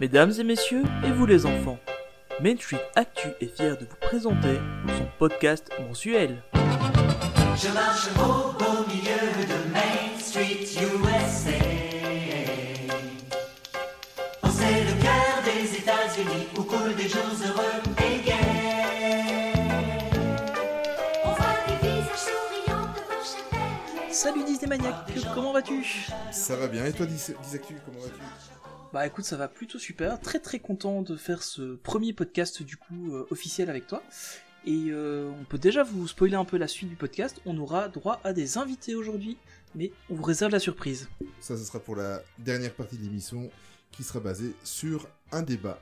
Mesdames et messieurs, et vous les enfants, Main Street Actu est fier de vous présenter son podcast mensuel. Je marche au beau milieu de Main Street USA. Oh, c'est le cœur des États-Unis où coulent des jours heureux et gais. On voit des visages souriants devant chaque. Salut Disney Maniac, comment vas-tu? Ça va bien, et toi Dis- Disactu, comment vas-tu? Bah écoute, ça va plutôt super, très très content de faire ce premier podcast du coup euh, officiel avec toi. Et euh, on peut déjà vous spoiler un peu la suite du podcast, on aura droit à des invités aujourd'hui, mais on vous réserve la surprise. Ça, ce sera pour la dernière partie de l'émission qui sera basée sur un débat.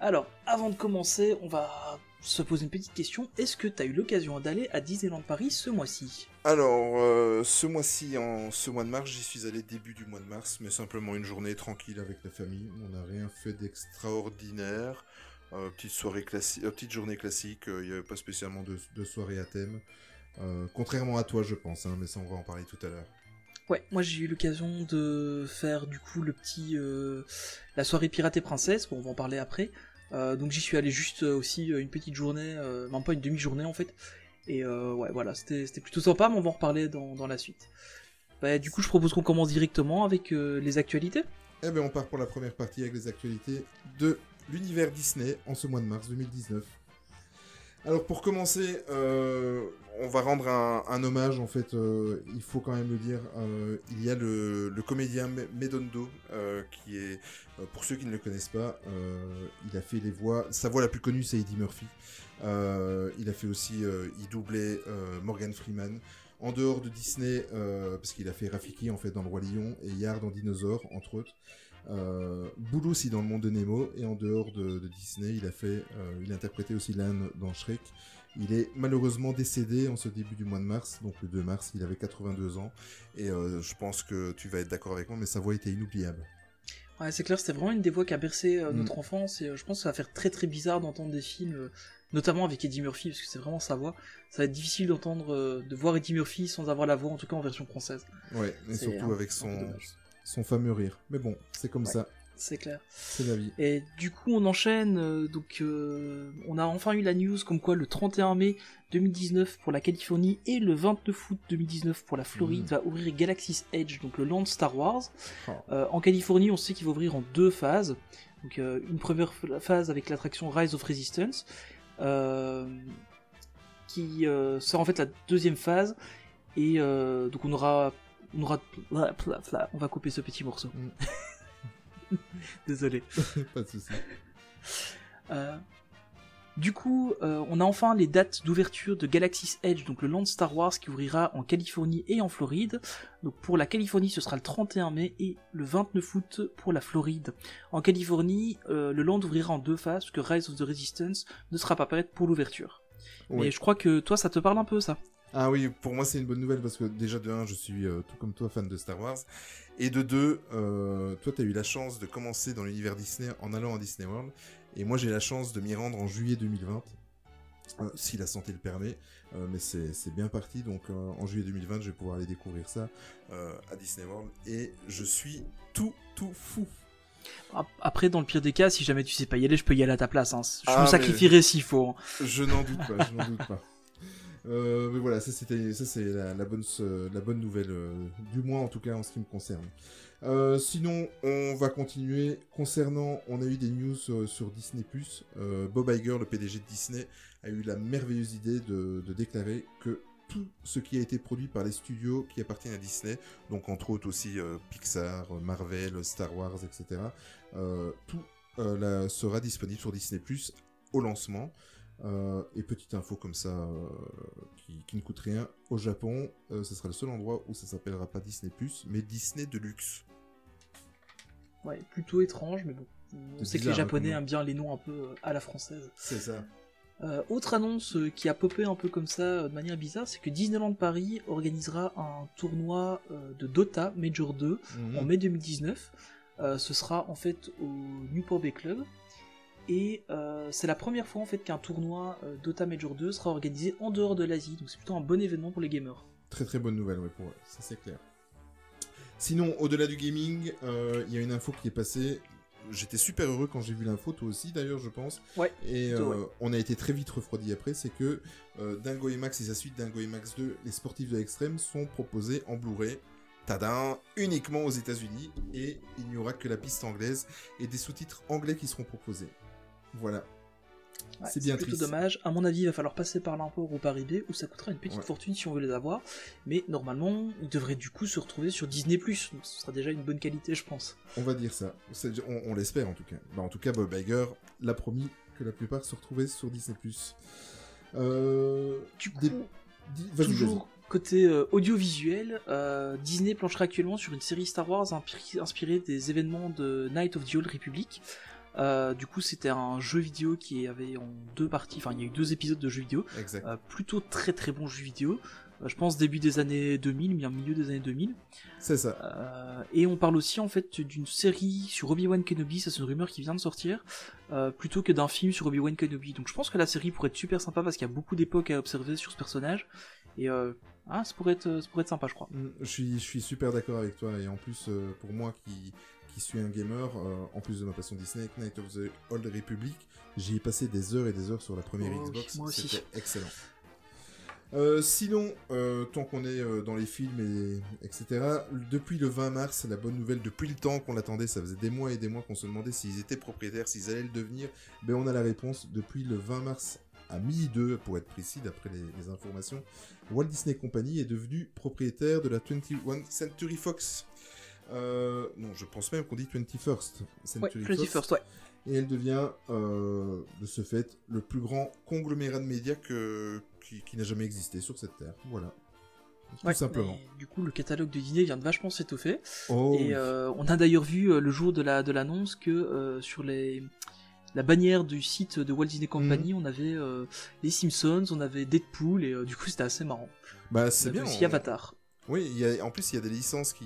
Alors, avant de commencer, on va se poser une petite question. Est-ce que tu as eu l'occasion d'aller à Disneyland Paris ce mois-ci? Alors, euh, ce mois-ci, en ce mois de mars, j'y suis allé début du mois de mars, mais simplement une journée tranquille avec la famille. On n'a rien fait d'extraordinaire. Euh, petite soirée classique, petite journée classique. Il n'y avait pas spécialement de, de soirée à thème. Euh, contrairement à toi, je pense, hein, mais ça, on va en parler tout à l'heure. Ouais, moi j'ai eu l'occasion de faire du coup le petit euh, la soirée pirate et princesse. Bon, on va en parler après. Euh, donc j'y suis allé juste euh, aussi euh, une petite journée, même pas une demi-journée en fait. Et ouais, voilà, c'était plutôt sympa, mais on va en reparler dans, la suite. Bah, du coup, je propose qu'on commence directement avec les actualités. Eh bien, on part pour la première partie avec les actualités de l'univers Disney en ce mois de mars 2019. Alors, pour commencer, euh, on va rendre un, hommage, en fait, euh, il faut quand même le dire. euh, il y a le, comédien Me- Medondo, qui est, pour ceux qui ne le connaissent pas, il a fait les voix. Sa voix la plus connue, c'est Eddie Murphy. Il a fait aussi, il doublait Morgan Freeman. En dehors de Disney, parce qu'il a fait Rafiki en fait dans Le Roi Lion et Yard dans Dinosaure, entre autres. Euh, Boulot aussi dans Le Monde de Nemo et en dehors de, de Disney, il a fait, euh, il a interprété aussi l'âne dans Shrek. Il est malheureusement décédé en ce début du mois de mars, donc le 2 mars, il avait 82 ans et euh, je pense que tu vas être d'accord avec moi, mais sa voix était inoubliable. Ouais, c'est clair, c'était vraiment une des voix qui a bercé euh, Mm. notre enfance. Et je pense que ça va faire très très bizarre d'entendre des films, notamment avec Eddie Murphy, parce que c'est vraiment sa voix. Ça va être difficile d'entendre, de voir Eddie Murphy sans avoir la voix, en tout cas en version française. Ouais, et surtout un- avec son. Son fameux rire. Mais bon, c'est comme Ouais. ça, C'est clair. c'est la vie. Et du coup, on enchaîne. euh, donc, euh, on a enfin eu la news comme quoi le 31 mai 2019 pour la Californie et le 29 août 2019 pour la Floride Mhm. va ouvrir Galaxy's Edge, donc le land Star Wars. Oh. Euh, en Californie, on sait qu'il va ouvrir en deux phases. Donc, euh, une première phase avec l'attraction Rise of Resistance, qui sera en fait la deuxième phase. Et donc, on aura, on aura, on va couper ce petit morceau. Mm. Désolé. Pas de souci. Euh, du coup, euh, on a enfin les dates d'ouverture de Galaxy's Edge, donc le land Star Wars qui ouvrira en Californie et en Floride. Donc pour la Californie, ce sera le 31 mai et le 29 août pour la Floride. En Californie, euh, le land ouvrira en deux phases, parce que Rise of the Resistance ne sera pas prête pour l'ouverture. Oui. Mais je crois que toi, ça te parle un peu, ça? Ah oui, pour moi c'est une bonne nouvelle parce que déjà de un, je suis euh, tout comme toi fan de Star Wars. Et de deux, euh, toi tu as eu la chance de commencer dans l'univers Disney en allant à Disney World. Et moi j'ai la chance de m'y rendre en juillet 2020. euh, si la santé le permet, Euh, mais c'est bien parti. Donc en juillet 2020, je vais pouvoir aller découvrir ça à Disney World. Et je suis tout, tout fou. Ap- Après, dans le pire des cas, si jamais tu sais pas y aller, je peux y aller à ta place. hein. Je Ah, me sacrifierai s'il faut. hein. Je n'en doute pas, je n'en doute pas. Euh, mais voilà, ça c'est la, bonne, nouvelle euh, du mois en tout cas en ce qui me concerne. Euh, sinon, on va continuer. Concernant, on a eu des news sur Disney+. Bob Iger, le PDG de Disney, a eu la merveilleuse idée de, déclarer que tout ce qui a été produit par les studios qui appartiennent à Disney, donc entre autres aussi Pixar, Marvel, Star Wars, etc., tout sera disponible sur Disney+, au lancement. Euh, et petite info comme ça, euh, qui, qui ne coûte rien, au Japon, euh, ce sera le seul endroit où ça s'appellera pas Disney+, mais Disney Deluxe. Ouais, plutôt étrange, mais bon. On C'est sait que les hein, Japonais comme aiment bien les noms un peu à la française. C'est ça. Autre annonce qui a popé un peu comme ça de manière bizarre, c'est que Disneyland Paris organisera un tournoi de Dota Major 2 Mhm. en mai 2019. Euh, ce sera en fait au Newport Bay Club. Et euh, c'est la première fois en fait qu'un tournoi euh, Dota Major 2 sera organisé en dehors de l'Asie, donc c'est plutôt un bon événement pour les gamers. Très très bonne nouvelle, ouais, pour eux, ça c'est clair. Sinon, au-delà du gaming, euh, il y a une info qui est passée. j'étais super heureux quand j'ai vu l'info, toi aussi d'ailleurs, je pense. Ouais, Et ouais. on a été très vite refroidi après, c'est que Dingo et Max et sa suite Dingo et Max 2, les sportifs de l'extrême, sont proposés en Blu-ray. Tadam, uniquement aux États-Unis et il n'y aura que la piste anglaise et des sous-titres anglais qui seront proposés. Voilà. Ouais, c'est bien plutôt triste. dommage. À mon avis, il va falloir passer par l'import ou par eBay, où ça coûtera une petite Ouais. fortune si on veut les avoir. Mais normalement, ils devraient du coup se retrouver sur Disney+. Donc ce sera déjà une bonne qualité, je pense. On va dire ça. On, on l'espère en tout cas. Bah, en tout cas, Bob Iger l'a promis que la plupart se retrouvaient sur Disney+. Euh... Du coup, Des- dis- vas-y, toujours côté euh, audiovisuel, euh, Disney planchera actuellement sur une série Star Wars inspirée des événements de Night of the Old Republic. Euh, du coup, c'était un jeu vidéo qui avait en deux parties, enfin il y a eu deux épisodes de jeux vidéo. Euh, plutôt très très bon jeu vidéo. Euh, je pense début des années 2000, bien milieu des années 2000. C'est ça. Et on parle aussi en fait d'une série sur Obi-Wan Kenobi, ça c'est une rumeur qui vient de sortir, plutôt que d'un film sur Obi-Wan Kenobi. Donc je pense que la série pourrait être super sympa parce qu'il y a beaucoup d'époques à observer sur ce personnage. Et ah, ça, pourrait être, ça pourrait être sympa, je crois. Mm, Je suis, je suis super d'accord avec toi et en plus pour moi qui, qui suis un gamer, euh, en plus de ma passion Disney, Night of the Old Republic, j'y ai passé des heures et des heures sur la première Oh Xbox. C'était excellent. Euh, sinon, euh, tant qu'on est euh, dans les films et etc. Depuis le 20 mars, la bonne nouvelle, depuis le temps qu'on l'attendait, ça faisait des mois et des mois qu'on se demandait s'ils étaient propriétaires, s'ils allaient le devenir. Ben on a la réponse depuis le 20 mars à midi 2 pour être précis d'après les, les informations. Walt Disney Company est devenu propriétaire de la 21 Century Fox. Euh, non, je pense même qu'on dit 21st Ouais, Century 21st, Fox. ouais. Et elle devient, euh, de ce fait, le plus grand conglomérat de médias que, qui, qui n'a jamais existé sur cette terre. Voilà. Tout Ouais, simplement. du coup, le catalogue de Disney vient de vachement s'étoffer. Oh, et oui. euh, on a d'ailleurs vu le jour de la de l'annonce que sur les la bannière du site de Walt Disney Company, Mhm. on avait les Simpsons, on avait Deadpool, et du coup c'était assez marrant. bah, c'est bien. aussi on- Avatar. Oui, il y a, en plus, il y a des licences qui.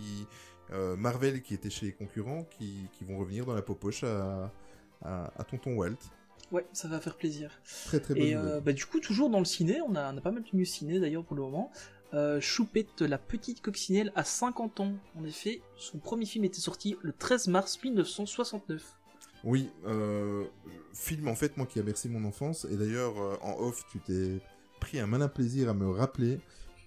Euh, Marvel qui étaient chez les concurrents qui, qui vont revenir dans la poche à, à, à Tonton Walt. Ouais, ça va faire plaisir. Très très bonne Et euh, bah, du coup, toujours dans le ciné, on a, on a pas mal de news ciné d'ailleurs pour le moment. Euh, Choupette, la petite coccinelle, a 50 ans. En effet, son premier film était sorti le 13 mars 1969. Oui, euh, film en fait, moi qui a bercé mon enfance. Et d'ailleurs, en off, tu t'es pris un malin plaisir à me rappeler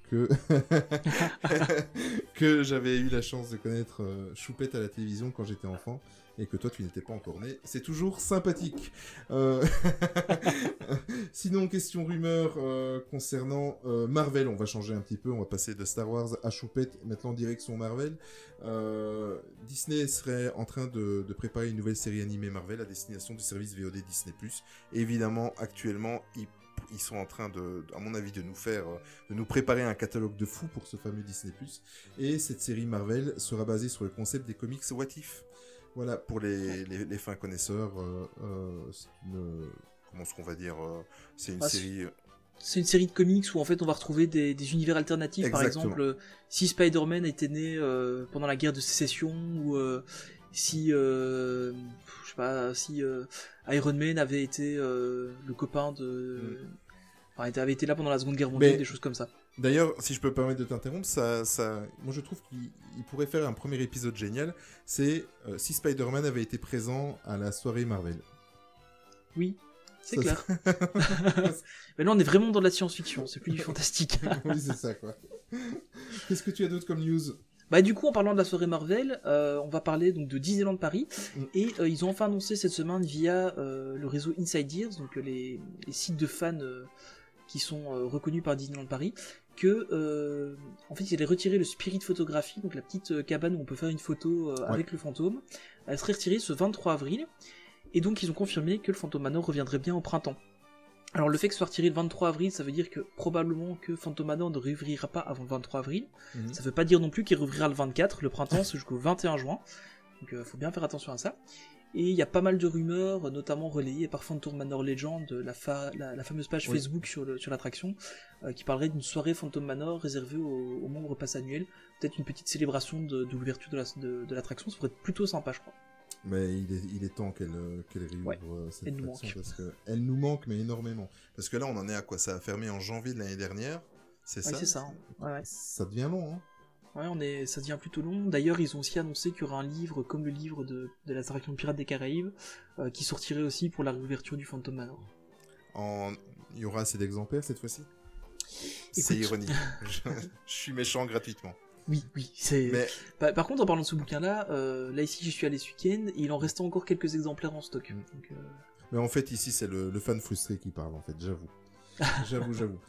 que, que j'avais eu la chance de connaître euh, Choupette à la télévision quand j'étais enfant. Et que toi, tu n'étais pas encore né. C'est toujours sympathique. Euh, Sinon, question rumeur euh, concernant euh, Marvel. On va changer un petit peu. On va passer de Star Wars à Choupette. Maintenant, direction Marvel. Disney serait en train de, de préparer une nouvelle série animée Marvel à destination du service VOD Disney+. Évidemment, actuellement, ils, ils sont en train de, à mon avis, de nous faire, euh, de nous préparer un catalogue de fou pour ce fameux Disney+. Et cette série Marvel sera basée sur le concept des comics What If. Voilà, pour les, les, les fins connaisseurs, euh, euh, c'est une, comment est-ce qu'on va dire, euh, c'est une Ah, série. C'est une série de comics où en fait on va retrouver des, des univers alternatifs. Par exemple, euh, si Spider-Man était né euh, pendant la guerre de sécession ou si euh, je sais pas si euh, Iron Man avait été euh, le copain de enfin, était- avait été là pendant la Seconde Guerre mondiale, Mais- des choses comme ça. D'ailleurs, si je peux me permettre de t'interrompre, ça, ça, moi je trouve qu'il il pourrait faire un premier épisode génial. C'est si Spider-Man avait été présent à la soirée Marvel. Oui, c'est clair. Mais là on est vraiment dans de la science-fiction, c'est plus du fantastique. oui, c'est ça quoi. Qu'est-ce que tu as d'autre comme news? Bah du coup en parlant de la soirée Marvel, euh, on va parler donc de Disneyland Paris Mm. et euh, ils ont enfin annoncé cette semaine via euh, le réseau Inside Ears, donc euh, les, les sites de fans euh, qui sont euh, reconnus par Disneyland Paris, que euh, en fait ils allaient retirer le Spirit Photography, donc la petite cabane où on peut faire une photo avec le fantôme. Elle serait retirée ce 23 avril et donc ils ont confirmé que le Phantom Manor reviendrait bien au printemps. Alors le fait que ce soit retiré le 23 avril, ça veut dire que probablement que Phantom Manor ne réouvrira pas avant le 23 avril. Mhm. Ça veut pas dire non plus qu'il rouvrira le 24, le printemps c'est jusqu'au 21 juin. Donc euh, faut bien faire attention à ça. Et il y a pas mal de rumeurs, notamment relayées par Phantom Manor Legend, la, fa- la, la fameuse page Oui. Facebook sur l'attraction, euh, qui parlerait d'une soirée Phantom Manor réservée aux, aux membres pass annuels. Peut-être une petite célébration de, de l'ouverture de la- de- de l'attraction, ça pourrait être plutôt sympa je crois. Mais il est, il est temps qu'elle euh, qu'elle réouvre Ouais, euh, cette elle manque. parce que elle nous manque mais énormément. Parce que là on en est à quoi? Ça a fermé en janvier de l'année dernière. C'est Ouais, ça? c'est ça. hein. Ouais. Ça devient long. Hein Ouais, on est, ça devient plutôt long. D'ailleurs, ils ont aussi annoncé qu'il y aura un livre comme le livre de, de l'attraction Pirates des Caraïbes, euh, qui sortirait aussi pour la réouverture du Phantom Manor. En... Il y aura assez d'exemplaires cette fois-ci? C'est ironique. je... je suis méchant gratuitement. Oui, oui, c'est. Mais Par, par contre, en parlant de ce bouquin-là, euh, là ici, j'y suis allé ce week-end, et il en restait encore quelques exemplaires en stock. Mm. Donc, euh, Mais en fait, ici, c'est le, le fan frustré qui parle, en fait, j'avoue. j'avoue, j'avoue.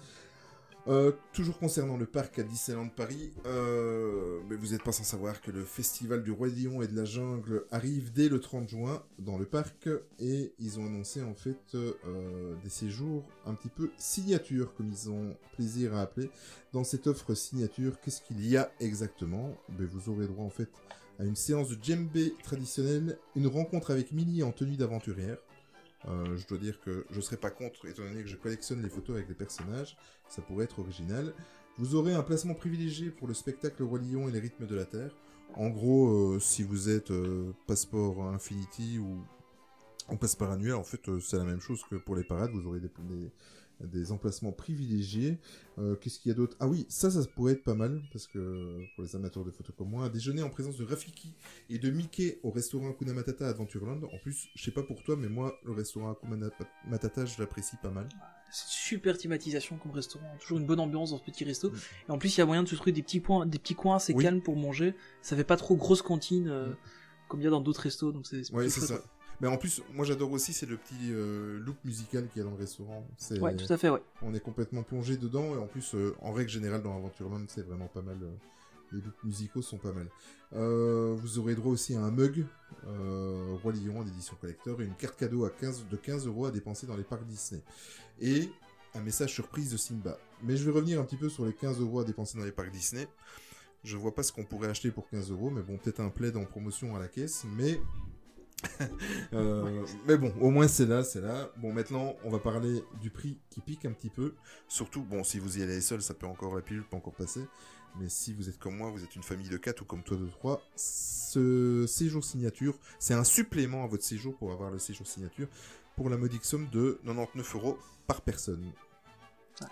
Euh, toujours concernant le parc à Disneyland Paris, euh, mais vous n'êtes pas sans savoir que le festival du Roi Lion et de la Jungle arrive dès le 30 juin dans le parc et ils ont annoncé en fait euh, des séjours un petit peu signature, comme ils ont plaisir à appeler. Dans cette offre signature, qu'est-ce qu'il y a exactement? Ben, Vous aurez droit en fait à une séance de djembé traditionnelle, une rencontre avec Millie en tenue d'aventurière. Euh, je dois dire que je serais pas contre, étant donné que je collectionne les photos avec les personnages, ça pourrait être original. Vous aurez un placement privilégié pour le spectacle Roi Lion et les rythmes de la Terre. En gros, euh, si vous êtes euh, passeport Infinity ou passeport annuel, en fait, c'est la même chose que pour les parades, vous aurez des, des- des emplacements privilégiés. Euh, Qu'est-ce qu'il y a d'autre? Ah oui, ça, ça pourrait être pas mal, parce que pour les amateurs de photos comme moi, un déjeuner en présence de Rafiki et de Mickey au restaurant Hakuna Matata à Adventureland. En plus, je sais pas pour toi, mais moi, le restaurant Hakuna Matata, je l'apprécie pas mal. c'est super thématisation comme restaurant, toujours une bonne ambiance dans ce petit resto. Mm. Et en plus, il y a moyen de se trouver des petits, points, des petits coins assez Oui. calmes pour manger. Ça fait pas trop grosse cantine euh, Mm. comme il y a dans d'autres restos, donc c'est Ouais, ça. Mais en plus, moi j'adore aussi, c'est le petit euh, loop musical qu'il y a dans le restaurant. C'est, Ouais, tout à fait, ouais. On est complètement plongé dedans, et en plus, euh, en règle générale, dans Adventureland, c'est vraiment pas mal. euh, les loops musicaux sont pas mal. Euh, vous aurez droit aussi à un mug Roi Lion en édition collector et une carte cadeau à 15, de 15 euros à dépenser dans les parcs Disney. Et un message surprise de Simba. Mais je vais revenir un petit peu sur les 15 euros à dépenser dans les parcs Disney. Je vois pas ce qu'on pourrait acheter pour 15 euros, mais bon, peut-être un plaid en promotion à la caisse, mais. Euh, mais bon, au moins c'est là, c'est là. Bon, maintenant, on va parler du prix qui pique un petit peu. Surtout, bon, si vous y allez seul, ça peut encore, la pilule peut encore passer. Mais si vous êtes comme moi, vous êtes une famille de 4 ou comme toi de 3, ce séjour signature, c'est un supplément à votre séjour pour avoir le séjour signature pour la modique somme de 99 euros par personne.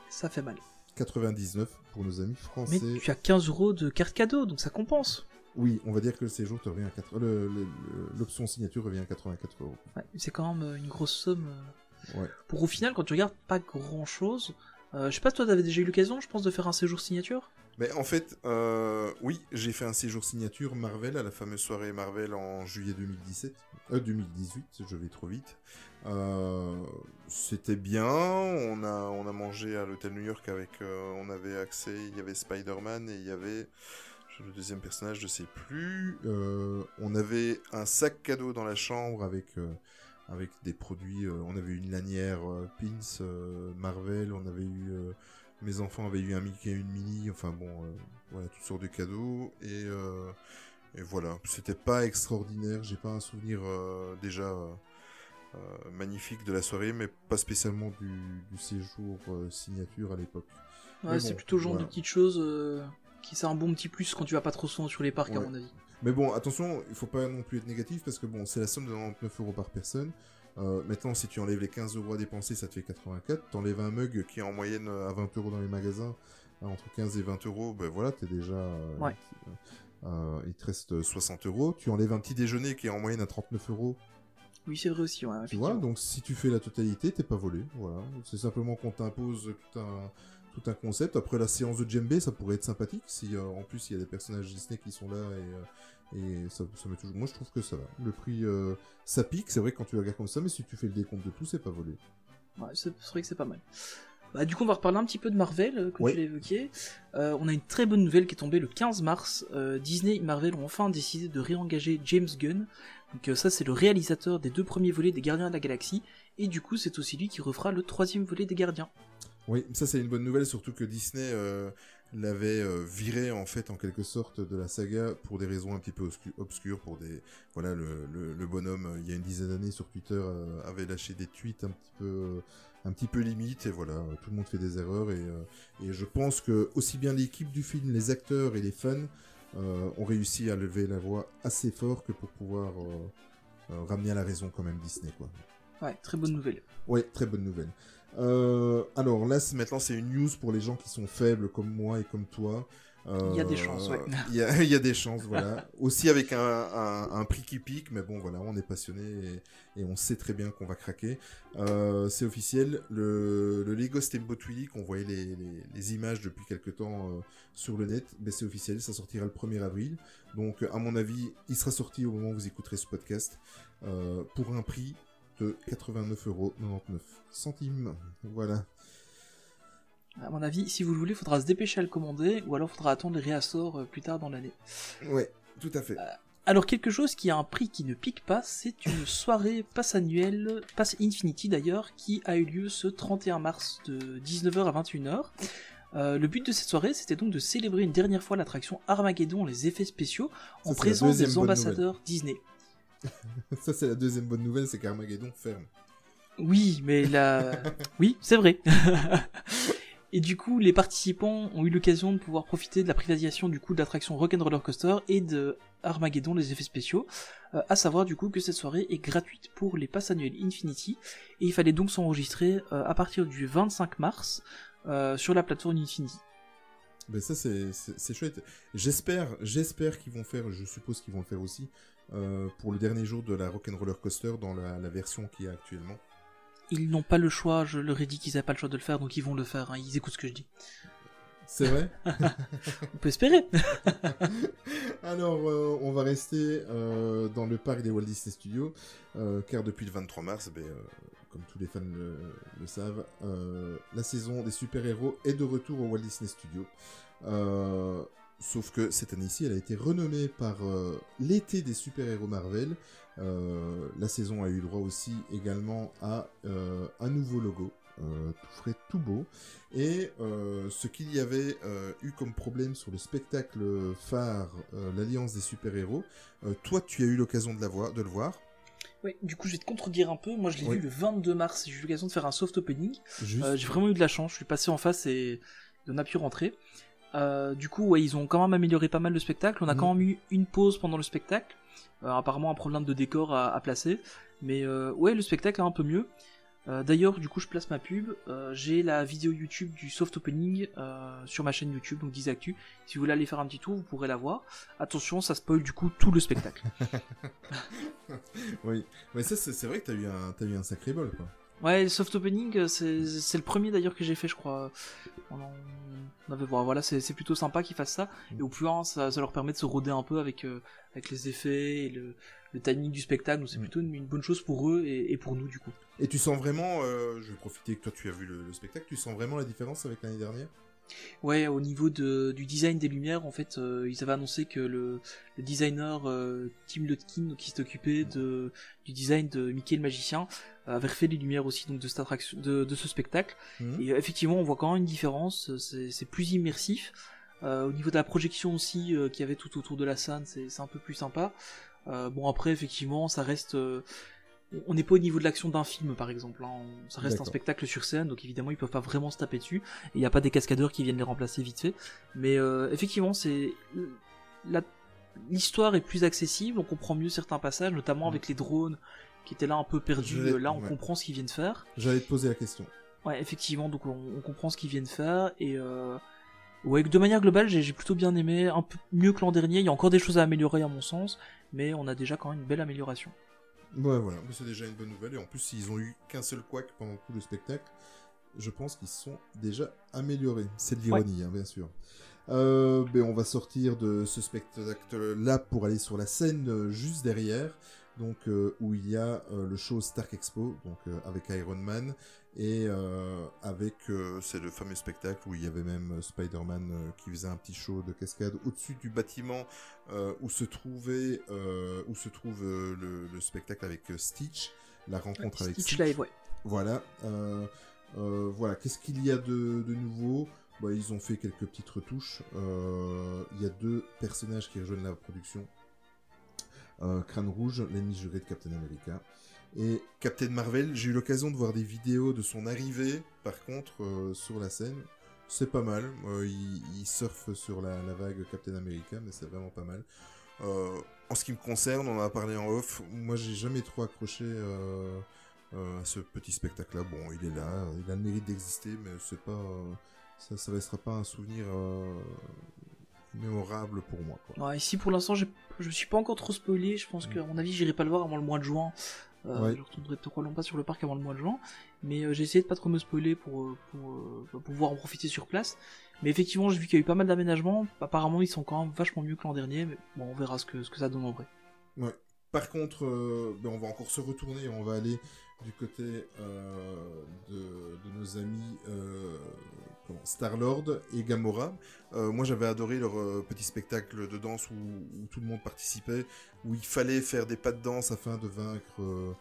Ça fait mal. 99 pour nos amis français. Mais tu as 15 euros de carte cadeau, donc ça compense. Oui, on va dire que le séjour te revient à 4... le- le- le- L'option signature revient à 84 euros. Ouais, c'est quand même euh, une grosse somme. euh, Ouais. Pour au final, quand tu regardes, pas grand chose. je sais pas, toi, t'avais déjà eu l'occasion, je pense, de faire un séjour signature? Mais en fait, euh, oui, j'ai fait un séjour signature Marvel à la fameuse soirée Marvel en juillet 2017. Euh, 2018, je vais trop vite. Euh, C'était bien, on a, on a mangé à l'hôtel New York avec... euh, on avait accès, il y avait Spider-Man et il y avait... Le deuxième personnage, je sais plus. Euh, on avait un sac cadeau dans la chambre avec, euh, avec des produits. euh, on avait une lanière Pins Marvel. On avait eu. mes enfants avaient eu un Mickey et une Minnie. Enfin bon, voilà, toutes sortes de cadeaux. Et, et voilà, c'était pas extraordinaire. J'ai pas un souvenir déjà magnifique de la soirée, mais pas spécialement du, du séjour signature à l'époque. Ouais, c'est plutôt le genre voilà. de petites choses qui c'est un bon petit plus quand tu vas pas trop souvent sur les parcs, à mon avis. Mais bon, attention, il faut pas non plus être négatif parce que bon, c'est la somme de 99 euros par personne. Euh, maintenant, si tu enlèves les 15 euros à dépenser, ça te fait 84. T'enlèves un mug qui est en moyenne euh, à 20 euros dans les magasins, à entre 15 et 20 euros, ben voilà, t'es déjà. euh, Ouais. euh, il te reste 60 euros. Tu enlèves un petit déjeuner qui est en moyenne à 39 euros. Oui, c'est vrai aussi, ouais. Tu vois, donc si tu fais la totalité, t'es pas volé. Voilà. C'est simplement qu'on t'impose tout un, tout un concept. Après la séance de djembé, ça pourrait être sympathique. Si euh, en plus il y a des personnages Disney qui sont là et, euh, et ça, ça met toujours. Moi je trouve que ça va. Le prix, euh, ça pique, c'est vrai quand tu regardes comme ça, mais si tu fais le décompte de tout, c'est pas volé. Ouais, c'est vrai que c'est pas mal. Bah, du coup, on va reparler un petit peu de Marvel, comme Ouais. tu l'as évoqué. On a une très bonne nouvelle qui est tombée le 15 mars. Disney et Marvel ont enfin décidé de réengager James Gunn. Donc ça, c'est le réalisateur des deux premiers volets des Gardiens de la Galaxie. Et du coup, c'est aussi lui qui refera le troisième volet des Gardiens. Oui, ça c'est une bonne nouvelle, surtout que Disney euh, l'avait euh, viré en fait en quelque sorte de la saga pour des raisons un petit peu obscu- obscures, pour des voilà le, le, le bonhomme euh, il y a une dizaine d'années sur Twitter euh, avait lâché des tweets un petit peu un petit peu limite et voilà tout le monde fait des erreurs et, et je pense que aussi bien l'équipe du film, les acteurs et les fans ont réussi à lever la voix assez fort que pour pouvoir ramener à la raison quand même Disney quoi. Ouais, très bonne nouvelle. Ouais, très bonne nouvelle. Euh, alors là, maintenant, c'est une news pour les gens qui sont faibles comme moi et comme toi. Il y a des chances, ouais. Il y a, il y a des chances, voilà. Aussi avec un, un, un prix qui pique, mais bon, voilà, on est passionné et, et on sait très bien qu'on va craquer. Euh, c'est officiel, le, le Lego Steamboat Willy, qu'on voyait les, les, les images depuis quelques temps euh, sur le net, ben c'est officiel, ça sortira le 1er avril. Donc, à mon avis, il sera sorti au moment où vous écouterez ce podcast euh, pour un prix de 89,99€ centimes. Voilà. À mon avis, si vous le voulez, il faudra se dépêcher à le commander, ou alors il faudra attendre les réassorts euh, plus tard dans l'année. Ouais, tout à fait. Alors quelque chose qui a un prix qui ne pique pas, c'est une soirée passe annuelle, passe Infinity d'ailleurs, qui a eu lieu ce 31 mars de 19h à 21h. Euh, le but de cette soirée, c'était donc de célébrer une dernière fois l'attraction Armageddon, les effets spéciaux, en présence des ambassadeurs Disney. Ça, c'est la deuxième bonne nouvelle, c'est qu'Armageddon ferme. Oui, mais là... oui, c'est vrai. Et du coup, les participants ont eu l'occasion de pouvoir profiter de la privatisation du coup de l'attraction Rock'n'Roller Coaster et de Armageddon, les effets spéciaux. Euh, à savoir du coup que cette soirée est gratuite pour les passes annuelles Infinity. Et il fallait donc s'enregistrer euh, à partir du 25 mars euh, sur la plateforme Infinity. Ben ça, c'est, chouette. J'espère, j'espère qu'ils vont faire, je suppose qu'ils vont le faire aussi, euh, pour le dernier jour de la Rock'n'Roller Coaster dans la, la version qu'il y a actuellement. Ils n'ont pas le choix, je leur ai dit qu'ils n'avaient pas le choix de le faire, donc ils vont le faire, hein, ils écoutent ce que je dis. C'est vrai On peut espérer Alors, euh, on va rester euh, dans le parc des Walt Disney Studios, car depuis le 23 mars, ben, comme tous les fans le, le savent, la saison des super-héros est de retour au Walt Disney Studios. Sauf que cette année-ci, elle a été renommée par euh, l'été des super-héros Marvel. Euh, la saison a eu droit aussi également à euh, un nouveau logo. tout frais, tout beau. Et ce qu'il y avait eu comme problème sur le spectacle phare, l'Alliance des super-héros, toi tu as eu l'occasion de, la voir, de le voir. Ouais, du coup je vais te contredire un peu, moi je l'ai Oui. vu le 22 mars, j'ai eu l'occasion de faire un soft opening. J'ai vraiment eu de la chance, je suis passé en face et on a pu rentrer. Euh, du coup, ouais, ils ont quand même amélioré pas mal le spectacle. On a Mhm. quand même eu une pause pendant le spectacle. Euh, apparemment, un problème de décor à, à placer. Mais euh, ouais, le spectacle est un peu mieux. D'ailleurs, du coup, je place ma pub. J'ai la vidéo YouTube du soft opening sur ma chaîne YouTube, donc Dizactu. Si vous voulez aller faire un petit tour, vous pourrez la voir. Attention, ça spoil du coup tout le spectacle. Oui, mais ça c'est vrai que t'as eu un t'as eu un sacré bol quoi. Ouais, le soft opening, euh, c'est c'est le premier d'ailleurs que j'ai fait, je crois. On, en- on avait bon, voilà, c'est plutôt sympa qu'ils fassent ça. Et au plus un, ça, ça leur permet de se roder un peu avec euh, avec les effets et le, le timing du spectacle. Donc c'est Mm. plutôt une, une bonne chose pour eux et, et pour nous du coup. Et tu sens vraiment, euh, je vais profiter que toi tu as vu le, le spectacle, tu sens vraiment la différence avec l'année dernière? Ouais, au niveau de, du design des lumières, en fait, euh, ils avaient annoncé que le, le designer euh, Tim Lotkin, donc, qui s'est occupé de, du design de Mickey le magicien, avait refait les lumières aussi donc de cette attraction, de, de ce spectacle. Mhm. Et effectivement, on voit quand même une différence. C'est plus immersif. Euh, au niveau de la projection aussi qu'il y avait tout autour de la scène, c'est un peu plus sympa. Bon après, effectivement, ça reste. Euh, on n'est pas au niveau de l'action d'un film, par exemple. hein. Ça reste un spectacle sur scène, donc évidemment, ils peuvent pas vraiment se taper dessus. Et il n'y a pas des cascadeurs qui viennent les remplacer vite fait. Mais euh, effectivement, c'est la- l'histoire est plus accessible. On comprend mieux certains passages, notamment avec les drones qui étaient là un peu perdus. L'ai- Là, on ouais. comprend ce qu'ils viennent faire. J'allais te poser la question. Ouais, effectivement, donc on, on comprend ce qu'ils viennent faire et euh, ouais, de manière globale, j'ai plutôt bien aimé, un peu mieux que l'an dernier. Il y a encore des choses à améliorer à mon sens, mais on a déjà quand même une belle amélioration. Ouais voilà, mais c'est déjà une bonne nouvelle. Et en plus s'ils ont eu qu'un seul couac pendant tout le spectacle, je pense qu'ils se sont déjà améliorés. C'est de l'ironie hein, bien sûr. Euh, ben, on va sortir de ce spectacle-là pour aller sur la scène euh, juste derrière, donc euh, où il y a euh, le show Stark Expo, donc avec Iron Man et euh, avec euh, c'est le fameux spectacle où il y avait même euh, Spider-Man euh, qui faisait un petit show de cascade au-dessus du bâtiment où se trouvait où se trouve le, le spectacle avec Stitch, la rencontre avec Stitch Live, ouais. voilà. Voilà. Qu'est-ce qu'il y a de, de nouveau? Bah, Ils ont fait quelques petites retouches. Il y a deux personnages qui rejoignent la production. Crâne Rouge, l'ennemi juré de Captain America. Et Captain Marvel, j'ai eu l'occasion de voir des vidéos de son arrivée, par contre, euh, sur la scène. C'est pas mal. Euh, il, il surfe sur la, vague Captain America, mais c'est vraiment pas mal. Euh, en ce qui me concerne, on en a parlé en off. Moi, j'ai jamais trop accroché à ce petit spectacle-là. Bon, il est là, il a le mérite d'exister, mais c'est pas, ça, ça restera pas un souvenir mémorable pour moi. Quoi. Ouais, ici pour l'instant, je me suis pas encore trop spoilé. Je pense Mm. qu'à mon avis, j'irai pas le voir avant le mois de juin. Euh, Ouais. Je retournerai probablement pas sur le parc avant le mois de juin. Mais euh, j'ai essayé de pas trop me spoiler pour, euh, pour, euh, pour pouvoir en profiter sur place. Mais effectivement, j'ai vu qu'il y a eu pas mal d'aménagements. Apparemment, ils sont quand même vachement mieux que l'an dernier. Mais bon, on verra ce que, ce que ça donne en vrai. Par contre, euh, ben, on va encore se retourner, on va aller du côté euh, de, nos amis euh, Star-Lord et Gamora. Euh, moi, j'avais adoré leur euh, petit spectacle de danse où, tout le monde participait, où il fallait faire des pas de danse afin de vaincre,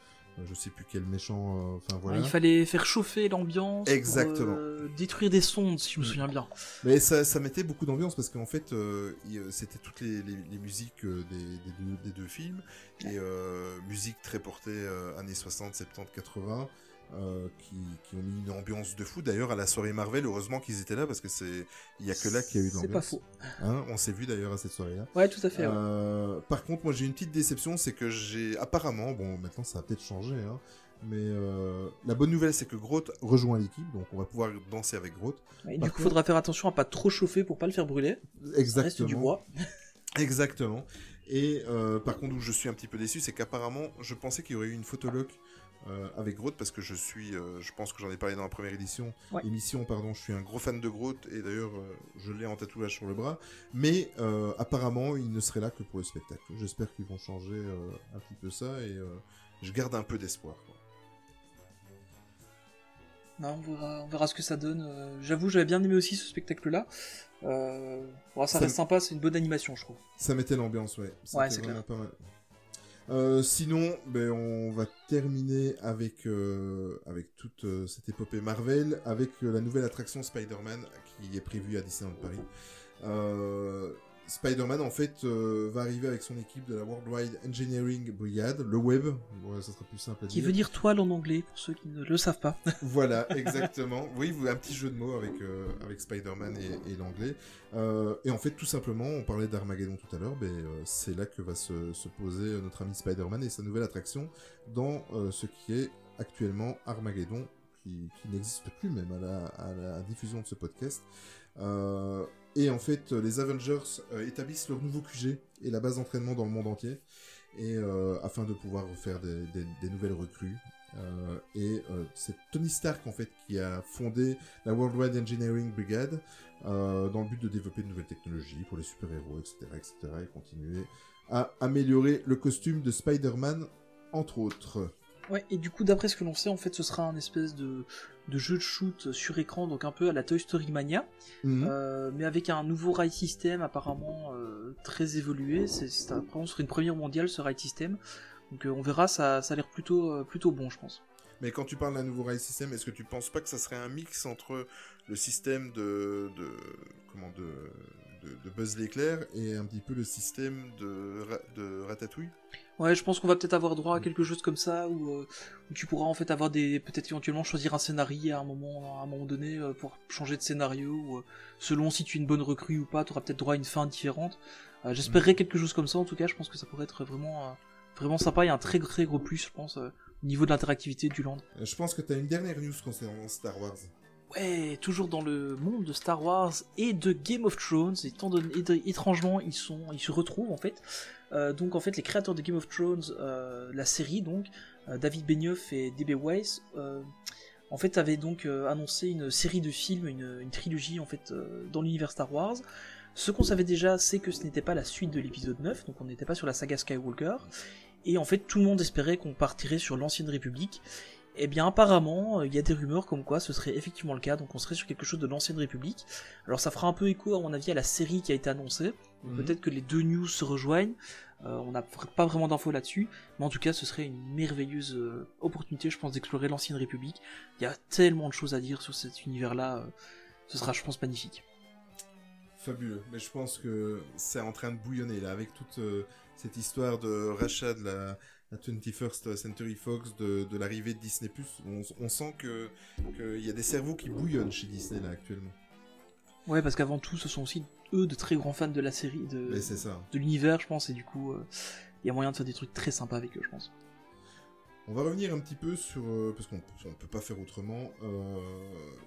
je sais plus quel méchant, euh, enfin voilà. Il fallait faire chauffer l'ambiance. pour, Exactement. euh, détruire des sondes, si je me souviens bien. Mais ça, ça mettait beaucoup d'ambiance parce qu'en fait, euh, euh, c'était toutes les, les- les musiques euh, des, des deux, des deux films. Et euh, musique très portée euh, années 60, 70, 80, euh, qui, qui ont mis une ambiance de fou. D'ailleurs, à la soirée Marvel, heureusement qu'ils étaient là parce que c'est il y a que là qu'il y a eu de C'est pas l'ambiance. faux. Hein, on s'est vu d'ailleurs à cette soirée-là. Ouais, tout à fait. ouais. Euh, par contre, moi j'ai une petite déception, c'est que j'ai apparemment, bon maintenant ça a peut-être changé, hein, mais euh, la bonne nouvelle c'est que Groot rejoint l'équipe, donc on va pouvoir danser avec par du coup, faudra faire attention à pas trop chauffer pour pas le faire brûler. Ça reste Exactement. du bois. Exactement. Et euh, par contre, où je suis un petit peu déçu, c'est qu'apparemment, je pensais qu'il y aurait eu une photologue euh, avec Groot parce que je suis, euh, je pense que j'en ai parlé dans la première édition, Ouais. émission, pardon. Je suis un gros fan de Groot et d'ailleurs, euh, je l'ai en tatouage sur le bras. Mais apparemment, il ne serait là que pour le spectacle. J'espère qu'ils vont changer un petit peu ça et je garde un peu d'espoir. on, verra, on verra ce que ça donne. J'avoue, j'avais bien aimé aussi ce spectacle-là. Ça Ça reste sympa, c'est une bonne animation, je trouve. Ça mettait l'ambiance, ouais. Ouais, c'est clair. pas mal. Euh, sinon, ben, on va terminer avec, euh, toute euh, cette épopée Marvel, avec la nouvelle attraction Spider-Man qui est prévue à Disneyland Paris. Spider-Man, en fait, euh, va arriver avec son équipe de la Worldwide Engineering Brigade, le web, ouais, ça sera plus simple à Qui dire. veut dire toile en anglais, pour ceux qui ne le savent pas. Voilà, exactement. oui, un petit jeu de mots avec, euh, avec Spider-Man et, et l'anglais. Euh, et en fait, tout simplement, on parlait d'Armageddon tout à l'heure, ben, euh, c'est là que va se, se poser notre ami Spider-Man et sa nouvelle attraction dans ce qui est actuellement Armageddon, qui, n'existe plus même à la, diffusion de ce podcast. Euh, et en fait, les Avengers euh, établissent leur nouveau QG et la base d'entraînement dans le monde entier, et euh, afin de pouvoir faire des, nouvelles recrues. Et c'est Tony Stark en fait qui a fondé la Worldwide Engineering Brigade dans le but de développer de nouvelles technologies pour les super-héros, etc., etc., et continuer à améliorer le costume de Spider-Man, entre autres. Ouais, et du coup, d'après ce que l'on sait, en fait, ce sera un espèce de, de jeu de shoot sur écran, donc un peu à la Toy Story Mania, Mhm. euh, mais avec un nouveau ride system apparemment euh, très évolué. C'est apparemment sur une première mondiale ce ride system. Donc euh, on verra, ça, ça a l'air plutôt, plutôt bon, je pense. Mais quand tu parles d'un nouveau rail system, est-ce que tu penses pas que ça serait un mix entre le système de, de comment de, de, de Buzz l'éclair et un petit peu le système de, de Ratatouille? Ouais, je pense qu'on va peut-être avoir droit à quelque chose comme ça où, euh, où tu pourras en fait avoir des peut-être éventuellement choisir un scénario à un moment à un moment donné euh, pour changer de scénario ou euh, selon si tu es une bonne recrue ou pas, tu auras peut-être droit à une fin différente. Euh, J'espérerais quelque chose comme ça en tout cas, je pense que ça pourrait être vraiment vraiment sympa, il y a un très très gros plus je pense au niveau de l'interactivité du land. Je pense que tu as une dernière news concernant Star Wars. Ouais, toujours dans le monde de Star Wars et de Game of Thrones, étant donné, et- étrangement, ils sont, ils se retrouvent en fait. Euh, donc en fait, les créateurs de Game of Thrones, euh, la série donc, euh, David Benioff et D.B. Weiss, en fait avaient donc annoncé une série de films, une, trilogie en fait dans l'univers Star Wars. Ce qu'on savait déjà, c'est que ce n'était pas la suite de l'épisode 9, donc on n'était pas sur la saga Skywalker. Et en fait, tout le monde espérait qu'on partirait sur l'ancienne République. Eh bien, apparemment, euh, il y a des rumeurs comme quoi ce serait effectivement le cas, donc on serait sur quelque chose de l'ancienne République. Alors, ça fera un peu écho, à mon avis, à la série qui a été annoncée. Mhm. Peut-être que les deux news se rejoignent. Euh, on n'a pas vraiment d'infos là-dessus, mais en tout cas, ce serait une merveilleuse euh, opportunité, je pense, d'explorer l'ancienne République. Il y a tellement de choses à dire sur cet univers-là. euh, ce sera, je pense, magnifique. Fabuleux. Mais je pense que c'est en train de bouillonner là avec toute euh, cette histoire de rachat de la, la 21st Century Fox, de, de l'arrivée de Disney+. On, on sent que qu'il y a des cerveaux qui bouillonnent chez Disney là actuellement. Ouais, parce qu'avant tout, ce sont aussi eux de très grands fans de la série, de, ça. l'univers, je pense, et du coup, euh, il y a moyen de faire des trucs très sympas avec eux, je pense. On va revenir un petit peu sur euh, parce qu'on ne peut pas faire autrement. Euh,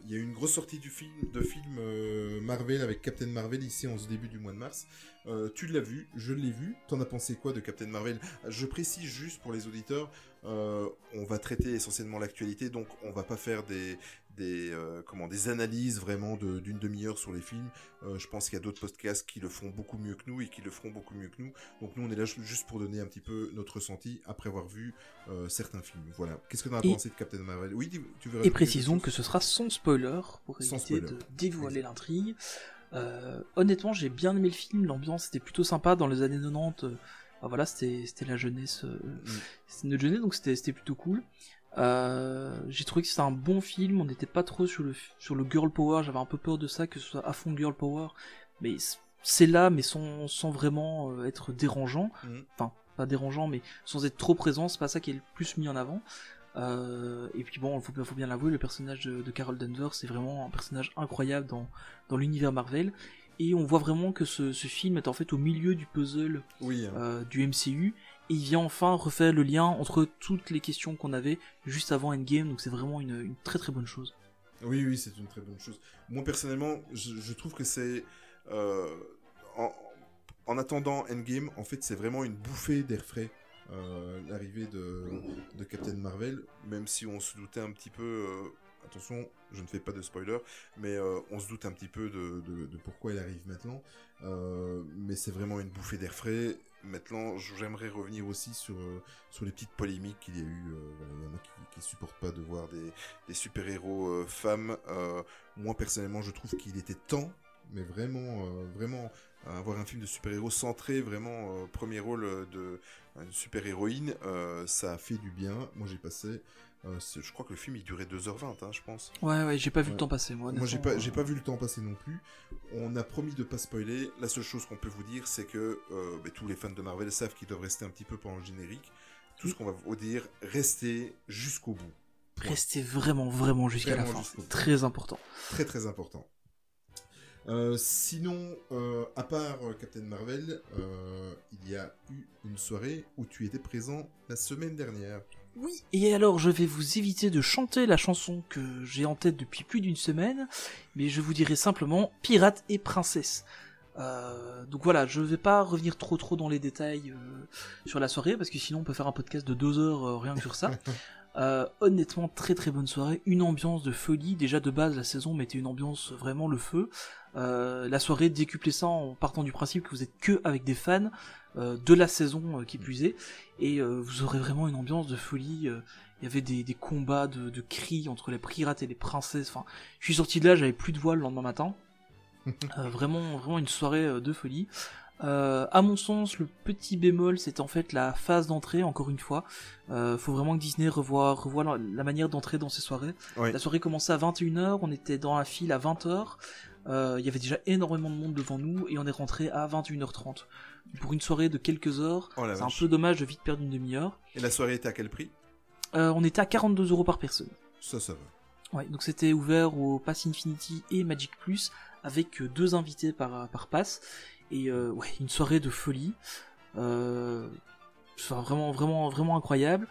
Il y a eu une grosse sortie du film de film euh, Marvel avec Captain Marvel ici en ce début du mois de mars. Euh, tu l'as vu, je l'ai vu. T'en as pensé quoi de Captain Marvel? Je précise juste pour les auditeurs, euh, on va traiter essentiellement l'actualité, donc on va pas faire des des euh, comment des analyses vraiment de- d'une demi-heure sur les films. Je pense qu'il y a d'autres podcasts qui le font beaucoup mieux que nous et qui le feront beaucoup mieux que nous. Donc nous on est là ju- juste pour donner un petit peu notre ressenti après avoir vu certains films. Voilà. Qu'est-ce que tu as Et- pensé de Captain Marvel? Oui, tu veux Et précisons que ce sera sans spoiler pour éviter spoiler. de dévoiler l'intrigue. Euh, honnêtement, j'ai bien aimé le film, l'ambiance était plutôt sympa dans les années 90. euh, voilà, c'était la jeunesse, euh, chose c'était notre jeunesse, donc c'était plutôt cool. J'ai trouvé que c'était un bon film, on n'était pas trop sur le sur le girl power, j'avais un peu peur de ça que ce soit à fond girl power, mais c'est là, mais sans sans vraiment être dérangeant. Mhm. Enfin, pas dérangeant, mais sans être trop présent, c'est pas ça qui est le plus mis en avant. Euh, et puis bon, il faut, bien- faut bien l'avouer, le personnage de, de Carol Danvers, c'est vraiment un personnage incroyable dans, dans l'univers Marvel. Et on voit vraiment que ce, ce film est en fait au milieu du puzzle Oui. hein. euh, du MCU. Et il vient enfin refaire le lien entre toutes les questions qu'on avait juste avant Endgame. Donc c'est vraiment une, une très très bonne chose. Oui, oui, c'est une très bonne chose. Moi, personnellement, je, je trouve que c'est... euh, en, en attendant Endgame, en fait, c'est vraiment une bouffée d'air frais, euh, l'arrivée de, Captain Marvel, même si on se doutait un petit peu... euh, attention, je ne fais pas de spoiler, mais euh, on se doute un petit peu de, pourquoi elle arrive maintenant. Mais c'est vraiment une bouffée d'air frais. Maintenant, j'aimerais revenir aussi sur, les petites polémiques qu'il y a eu. il y en a qui ne supportent pas de voir des, super-héros femmes. Moi, personnellement, je trouve qu'il était temps, mais vraiment, vraiment, avoir un film de super-héros centré, vraiment, euh, premier rôle euh, de une super-héroïne, euh, ça a fait du bien. Moi, j'ai passé. euh, je crois que le film il durait 2h20, hein, je pense. Ouais, ouais, j'ai pas vu Ouais. le temps passer, moi. Moi, j'ai pas, j'ai pas vu le temps passer non plus. On a promis de pas spoiler. La seule chose qu'on peut vous dire, c'est que euh, bah, tous les fans de Marvel savent qu'ils doivent rester un petit peu pendant le générique. Tout ce qu'on va vous dire, restez jusqu'au bout. Restez vraiment, vraiment jusqu'à la fin. très important. Très très important. Euh, sinon, euh, à part euh, Captain Marvel, euh, il y a eu une soirée où tu étais présent la semaine dernière. Oui, et alors je vais vous éviter de chanter la chanson que j'ai en tête depuis plus d'une semaine, mais je vous dirai simplement Pirate et Princesse. Euh, donc voilà, je vais pas revenir trop trop dans les détails euh, sur la soirée, parce que sinon on peut faire un podcast de deux heures euh, rien que sur ça. Honnêtement, très très bonne soirée, une ambiance de folie. Déjà de base, la saison mettait une ambiance vraiment le feu. Euh, la soirée décuplait ça en partant du principe que vous êtes que avec des fans euh, de la saison euh, qui plus est, et vous aurez vraiment une ambiance de folie. Il y avait des, des combats de, de cris entre les pirates et les princesses. Enfin, je suis sorti de là, j'avais plus de voix le lendemain matin. Vraiment, vraiment une soirée de folie. Euh, à mon sens, le petit bémol, c'est en fait la phase d'entrée, encore une fois. Euh, faut vraiment que Disney revoie, revoie la, la manière d'entrer dans ces soirées. Oui. La soirée commençait à 21h, on était dans la file à 20h. Euh, Il y avait déjà énormément de monde devant nous et on est rentré à 21h30. Pour une soirée de quelques heures, Oh c'est un peu dommage de vite perdre une demi-heure. Et la soirée était à quel prix? Euh, on était à 42 euros par personne. Ça, ça va. Ouais, donc c'était ouvert au Pass Infinity et Magic Plus avec euh, deux invités par, par pass et euh, ouais une soirée de folie. Euh, vraiment vraiment vraiment incroyable.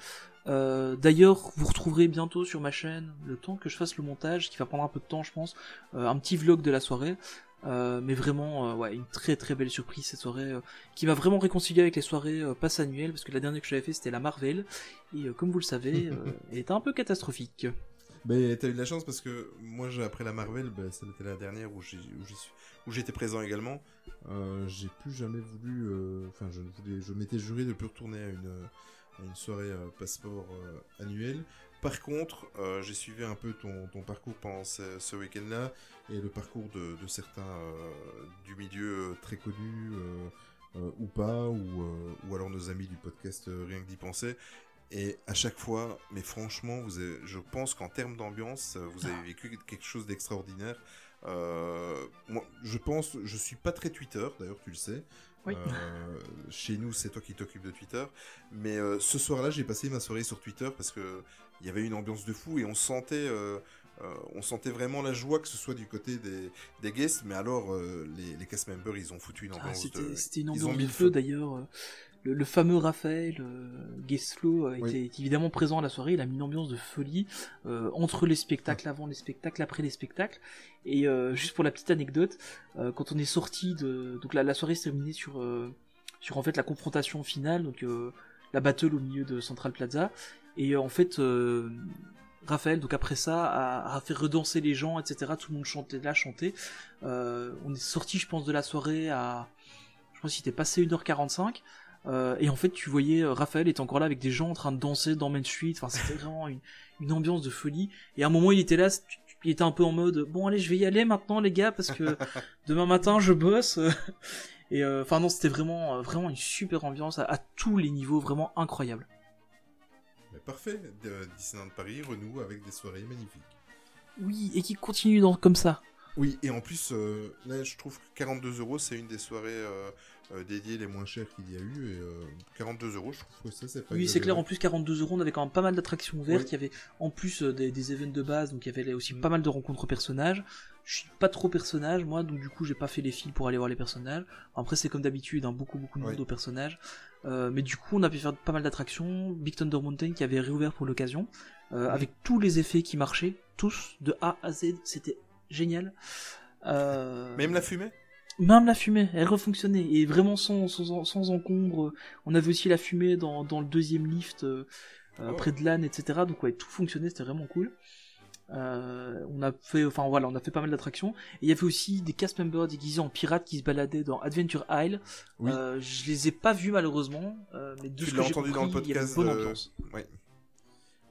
Euh, D'ailleurs, vous retrouverez bientôt sur ma chaîne, le temps que je fasse le montage, qui va prendre un peu de temps, je pense, euh, un petit vlog de la soirée. Euh, mais vraiment, euh, ouais, une très très belle surprise cette soirée, euh, qui m'a vraiment réconcilié avec les soirées euh, pass annuelles, parce que la dernière que j'avais fait c'était la Marvel, et comme vous le savez, elle était un peu catastrophique. Mais t'as eu de la chance parce que moi, après la Marvel, bah, ça était la dernière où j'étais présent également. J'ai plus jamais voulu. Enfin, je ne voulais, je m'étais juré de plus retourner à une, une soirée euh, passeport euh, annuelle. Par contre, euh, j'ai suivi un peu ton, parcours pendant ce, week-end-là et le parcours de, certains du milieu très connus ou pas, ou, alors nos amis du podcast Rien que d'y penser. Et à chaque fois, mais franchement, vous avez- je pense qu'en termes d'ambiance, vous avez vécu quelque chose d'extraordinaire. Moi, je pense, je suis pas très Twitter, d'ailleurs, tu le sais. Oui. Euh, chez nous, c'est toi qui t'occupes de Twitter. Mais euh, ce soir-là, j'ai passé ma soirée sur Twitter parce que il y avait une ambiance de fou et on sentait, euh, on sentait vraiment la joie que ce soit du côté des, des guests. Mais alors, les, les cast members, ils ont foutu une Ah, ambiance c'était de. une ils ont ambiance mis de feu. d'ailleurs. Le, le fameux Raphaël euh, Gueslo euh, Oui. était évidemment présent à la soirée. Il a mis une ambiance de folie euh, entre les spectacles, avant les spectacles, après les spectacles. Et euh, juste pour la petite anecdote, quand on est sorti de donc la, la soirée s'est terminée sur sur en fait la confrontation finale, donc la battle au milieu de Central Plaza. Et en fait, Raphaël, donc après ça, a, a fait redanser les gens, etc. Tout le monde chantait là, chantait. On est sorti, je pense, de la soirée à, je pense qu'il était passé 1h45. Euh, et en fait, tu voyais euh, Raphaël était encore là avec des gens en train de danser dans Main Street. Enfin, c'était vraiment une, une ambiance de folie. Et à un moment, il était là, il était un peu en mode bon allez, je vais y aller maintenant les gars parce que demain matin je bosse. Et euh, enfin non, c'était vraiment vraiment une super ambiance à, à tous les niveaux, vraiment incroyable. Mais parfait, de- Disneyland Paris renoue avec des soirées magnifiques. Oui, et qui continue dans, comme ça. Oui, et en plus, euh, là, je trouve que 42 euros, c'est une des soirées euh, euh, dédiées les moins chères qu'il y a eu. Et euh, 42 euros, je trouve que ça, c'est pas Oui, c'est clair. En plus, 42 euros, on avait quand même pas mal d'attractions ouvertes. Oui. Il y avait en plus euh, des, des événements de base, donc il y avait aussi Mm. pas mal de rencontres personnages. Je suis pas trop personnage, moi, donc du coup, j'ai pas fait les fils pour aller voir les personnages. Après, c'est comme d'habitude, hein, beaucoup, beaucoup de monde Oui. aux personnages. Euh, mais du coup, on a pu faire pas mal d'attractions. Big Thunder Mountain qui avait réouvert pour l'occasion, euh, avec tous les effets qui marchaient, tous, de A à Z. C'était génial. Euh, Même la fumée? Même la fumée, elle refonctionnait et vraiment sans, sans, sans encombre. On avait aussi la fumée dans, dans le deuxième lift euh, euh, Oh. près de l'âne, etc. Donc ouais, tout fonctionnait, c'était vraiment cool. Euh, on a fait, enfin voilà, on a fait pas mal d'attractions. Et il y avait aussi des cast members déguisés en pirates qui se baladaient dans Adventure Isle. Oui. Euh, je les ai pas vus malheureusement, euh, mais de Tu ce que j'ai entendu compris, dans le il y avait une podcast bonne ambiance.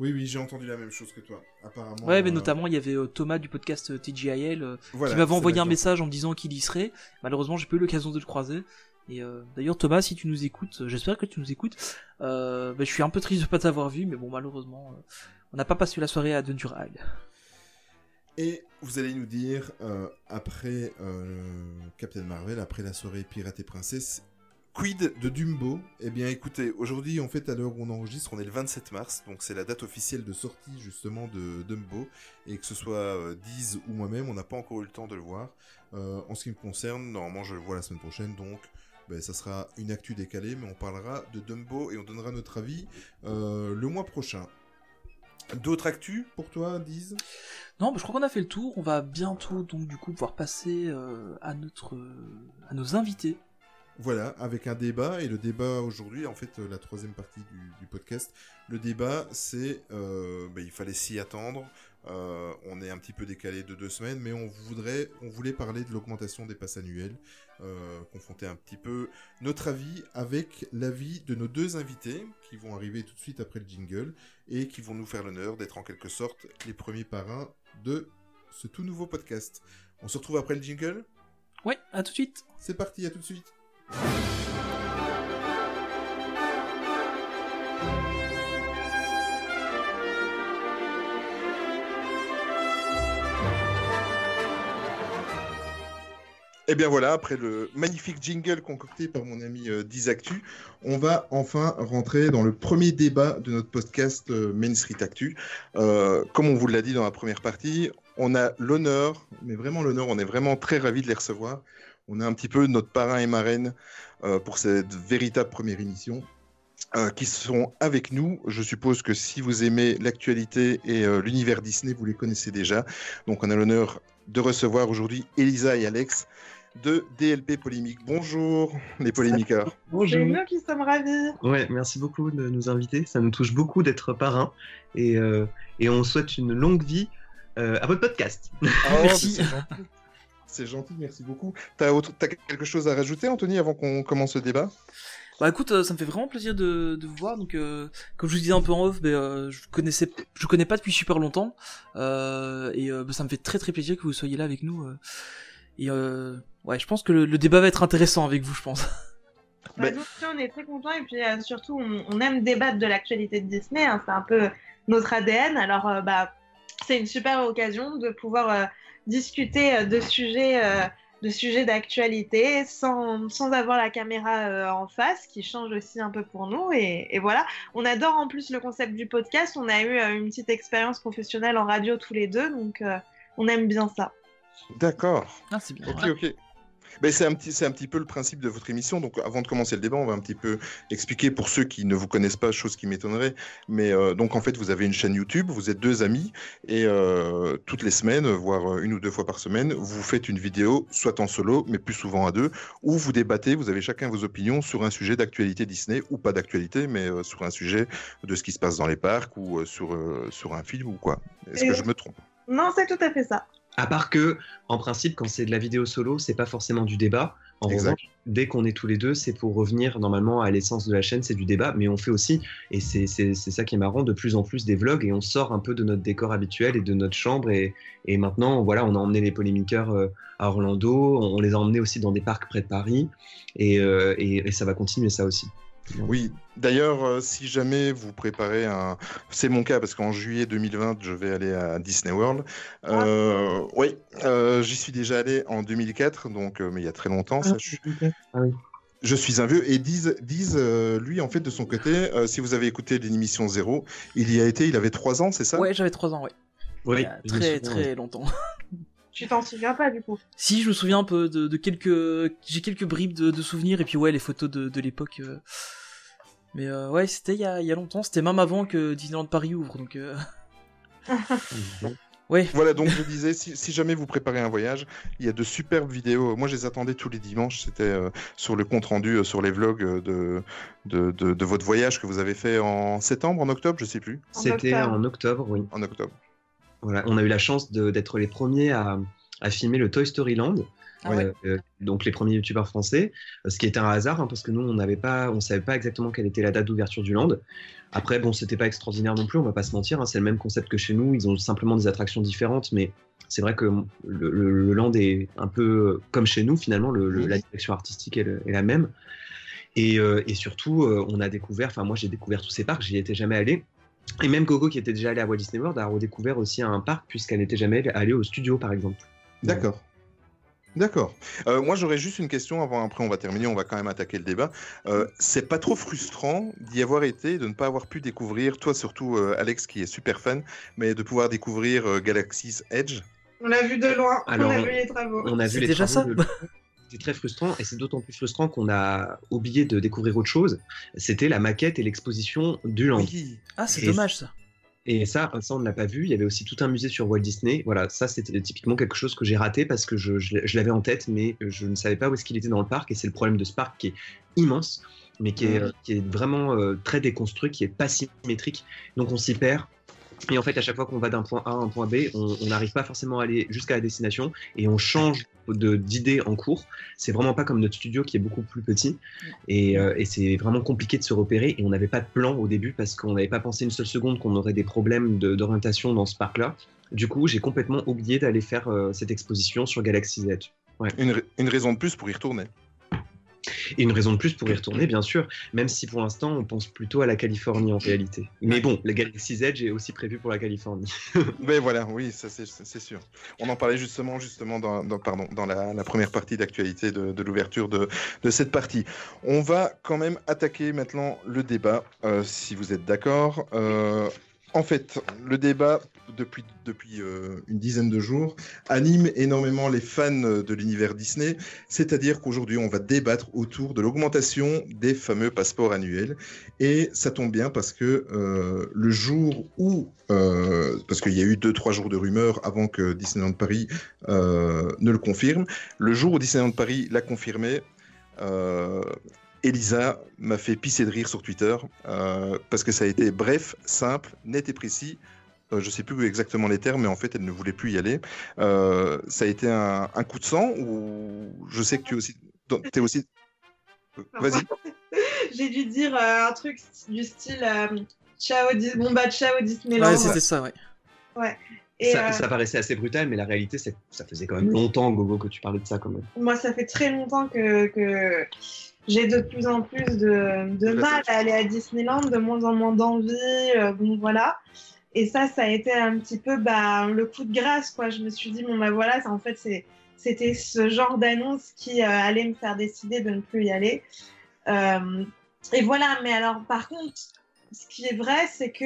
Oui, oui, j'ai entendu la même chose que toi, apparemment. Ouais, mais euh, notamment il y avait euh, Thomas du podcast euh, TGIL voilà, qui m'avait envoyé un message en me disant qu'il y serait. Malheureusement, j'ai pas eu l'occasion de le croiser. Et d'ailleurs, Thomas, si tu nous écoutes, j'espère que tu nous écoutes. Bah, je suis un peu triste de pas t'avoir vu, mais bon, malheureusement, on n'a pas passé la soirée à Isle. Et vous allez nous dire, après Captain Marvel, après la soirée Pirate et Princesse, quid de Dumbo Eh bien écoutez, aujourd'hui en fait à l'heure où on enregistre, on est le 27 mars, donc c'est la date officielle de sortie justement de Dumbo, et que ce soit euh, ou moi-même, on n'a pas encore eu le temps de le voir. Euh, en ce qui me concerne, normalement je le vois la semaine prochaine, donc ben, ça sera une actu décalée, mais on parlera de Dumbo et on donnera notre avis euh, le mois prochain. D'autres actus pour toi, Diz? Non, je crois qu'on a fait le tour. On va bientôt, donc, du coup, pouvoir passer euh, à notre, à nos invités. Voilà, avec un débat, et le débat aujourd'hui, en fait, euh, la troisième partie du, du podcast, le débat, c'est, euh, bah, il fallait s'y attendre, euh, on est un petit peu décalé de deux semaines, mais on voudrait, on voulait parler de l'augmentation des passes annuelles, euh, confronter un petit peu notre avis avec l'avis de nos deux invités, qui vont arriver tout de suite après le jingle, et qui vont nous faire l'honneur d'être en quelque sorte les premiers parrains de ce tout nouveau podcast. On se retrouve après le jingle? Ouais, à tout de suite. C'est parti, à tout de suite Et bien voilà, après le magnifique jingle concocté par mon ami euh, Dizactu, on va enfin rentrer dans le premier débat de notre podcast euh, Main Street Actu. Euh, comme on vous l'a dit dans la première partie, on a l'honneur, mais vraiment l'honneur, on est vraiment très ravis de les recevoir. On a un petit peu notre parrain et marraine euh, pour cette véritable première émission. euh, qui sont avec nous. Je suppose que si vous aimez l'actualité et euh, l'univers Disney, vous les connaissez déjà. Donc on a l'honneur de recevoir aujourd'hui Elisa et Alex de DLP Polémique. Bonjour les polémiqueurs. C'est Bonjour. nous qui sommes ravis. Ouais, merci beaucoup de nous inviter. Ça nous touche beaucoup d'être parrain et, euh, et on souhaite une longue vie euh, à votre podcast. Merci. Oh, C'est gentil. C'est gentil, merci beaucoup. T'as autre... t'as quelque chose à rajouter, Anthony, avant qu'on commence le débat? Bah écoute, euh, ça me fait vraiment plaisir de, de vous voir. Donc, euh, comme je vous disais un peu en off, ben, euh, je connaissais, je connais pas depuis super longtemps, euh, et euh, ben, ça me fait très très plaisir que vous soyez là avec nous. euh. et euh, ouais, je pense que le, le débat va être intéressant avec vous, je pense. Bah, Bah- nous aussi, on est très contents et puis euh, surtout, on, on aime débattre de l'actualité de Disney. hein, c'est un peu notre ADN. Alors, euh, bah, c'est une super occasion de pouvoir euh, discuter euh, de sujets, euh, de sujets d'actualité sans, sans avoir la caméra euh, en face, qui change aussi un peu pour nous. Et, et voilà, on adore en plus le concept du podcast. On a eu euh, une petite expérience professionnelle en radio tous les deux, donc euh, on aime bien ça. D'accord. Ah, c'est bien. Ok, ok. Ben, c'est un petit, c'est un petit peu le principe de votre émission. Donc, avant de commencer le débat, on va un petit peu expliquer pour ceux qui ne vous connaissent pas, chose qui m'étonnerait. Mais euh, donc, en fait, vous avez une chaîne YouTube, vous êtes deux amis, et euh, toutes les semaines, voire une ou deux fois par semaine, vous faites une vidéo, soit en solo, mais plus souvent à deux, où vous débattez, vous avez chacun vos opinions sur un sujet d'actualité Disney ou pas d'actualité, mais euh, sur un sujet de ce qui se passe dans les parcs ou euh, sur euh, sur un film ou quoi. Est-ce Et- que je me trompe? Non, c'est tout à fait ça. À part que, en principe, quand c'est de la vidéo solo, c'est pas forcément du débat. En Exact. revanche, dès qu'on est tous les deux, c'est pour revenir normalement à l'essence de la chaîne, c'est du débat. Mais on fait aussi, et c'est ça qui est marrant, de plus en plus des vlogs et on sort un peu de notre décor habituel et de notre chambre. Et, et maintenant, voilà, on a emmené les polémiqueurs euh, à Orlando, on les a emmenés aussi dans des parcs près de Paris. Et, euh, et- et ça va continuer ça aussi. Oui, d'ailleurs, euh, si jamais vous préparez un... C'est mon cas, parce qu'en juillet 2020, je vais aller à Disney World. Euh, Oui, euh, j'y suis déjà allé en 2004, donc, euh, mais il y a très longtemps. ça, je, Ah oui. je suis un vieux. Et Diz, Diz, euh, lui, en fait, de son côté, euh, si vous avez écouté l'émission Zéro, il y a été, il avait trois ans, c'est ça? Ouais, j'avais 3 ans. Oui, Il y a je me très très longtemps. Tu t'en souviens pas du coup si, je me souviens un peu de, de quelques. J'ai quelques bribes de, de souvenirs, et puis ouais, les photos de, de l'époque. euh. Mais euh, ouais, c'était il y a, il y a longtemps, c'était même avant que Disneyland Paris ouvre, donc. euh, Mhm. Ouais. Voilà, donc je disais, si, si jamais vous préparez un voyage, il y a de superbes vidéos. Moi, je les attendais tous les dimanches. C'était euh, sur le compte rendu, euh, sur les vlogs de, de, de, de votre voyage que vous avez fait en septembre, en octobre, je sais plus. C'était en octobre, oui. En octobre. Voilà, on a eu la chance d'être les premiers à, à filmer le Toy Story Land. Ah ouais. Euh, euh, donc les premiers youtubeurs français, euh, ce qui était un hasard hein, parce que nous on n'avait pas, on savait pas exactement quelle était la date d'ouverture du land. Après bon c'était pas extraordinaire non plus, on va pas se mentir, hein, c'est le même concept que chez nous, ils ont simplement des attractions différentes, mais c'est vrai que le, le- le land est un peu comme chez nous finalement, le- la direction artistique est, la même. Et, euh, et surtout euh, on a découvert, enfin moi j'ai découvert tous ces parcs, j'y étais jamais allé. Et même Coco qui était déjà allée à Walt Disney World a redécouvert aussi un parc puisqu'elle n'était jamais allée au studio par exemple. D'accord. D'accord. Euh, moi, j'aurais juste une question avant. Après, on va terminer. On va quand même attaquer le débat. Euh, c'est pas trop frustrant d'y avoir été de ne pas avoir pu découvrir, toi surtout, euh, Alex, qui est super fan, mais de pouvoir découvrir euh, Galaxy's Edge? On l'a vu de loin, Alors, on a vu les travaux. On a vu C'est les déjà travaux ça de- Très frustrant et c'est d'autant plus frustrant qu'on a oublié de découvrir autre chose. C'était la maquette et l'exposition du land. Oui. Ah, c'est dommage ça. Et ça, ça on ne l'a pas vu. Il y avait aussi tout un musée sur Walt Disney. Voilà, ça c'était typiquement quelque chose que j'ai raté parce que je, je- je l'avais en tête, mais je ne savais pas où est-ce qu'il était dans le parc. Et c'est le problème de ce parc qui est immense, mais qui est, qui est vraiment euh, très déconstruit, qui est pas symétrique. Donc on s'y perd. Et en fait, à chaque fois qu'on va d'un point A à un point B, on n'arrive pas forcément à aller jusqu'à la destination et on change de- d'idée en cours. C'est vraiment pas comme notre studio qui est beaucoup plus petit et, euh, et c'est vraiment compliqué de se repérer. Et on n'avait pas de plan au début parce qu'on n'avait pas pensé une seule seconde qu'on aurait des problèmes de- d'orientation dans ce parc-là. Du coup, j'ai complètement oublié d'aller faire euh, cette exposition sur Edge. Une, ra- une raison de plus pour y retourner. Et une raison de plus pour y retourner, bien sûr, même si pour l'instant on pense plutôt à la Californie en réalité. Mais bon, la Galaxy's Edge est aussi prévue pour la Californie. Mais voilà, oui, ça c'est sûr. On en parlait justement, justement dans, dans- pardon, dans la, la première partie d'actualité de, de l'ouverture de, de cette partie. On va quand même attaquer maintenant le débat, euh, si vous êtes d'accord. Euh, en fait, le débat, depuis, euh, une dizaine de jours, anime énormément les fans de l'univers Disney, c'est-à-dire qu'aujourd'hui, on va débattre autour de l'augmentation des fameux passeports annuels. Et ça tombe bien parce que euh, le jour où, euh, parce qu'il y a eu deux, trois jours de rumeurs avant que Disneyland Paris ne le confirme, le jour où Disneyland Paris l'a confirmé, Elisa m'a fait pisser de rire sur Twitter euh, parce que ça a été bref, simple, net et précis. Euh, je sais plus exactement les termes, mais en fait, elle ne voulait plus y aller. Euh, ça a été un, un coup de sang ou je sais que tu es aussi, es aussi. Vas-y. J'ai dû dire euh, un truc du style euh, Ciao, bon bah ciao Disneyland. Ouais, c'était ça, ouais. Et ça, euh, ça paraissait assez brutal, mais la réalité, c'est ça faisait quand même longtemps, Gogo, que tu parlais de ça quand même. moi, ça fait très longtemps que, que j'ai de plus en plus de, mal à aller à Disneyland, de moins en moins d'envie. euh, bon, voilà. Et ça, ça a été un petit peu bah, le coup de grâce, quoi. Je me suis dit, bon, bah voilà, ça, en fait, c'était ce genre d'annonce qui euh, allait me faire décider de ne plus y aller. Euh, et voilà, mais alors, par contre, ce qui est vrai, c'est que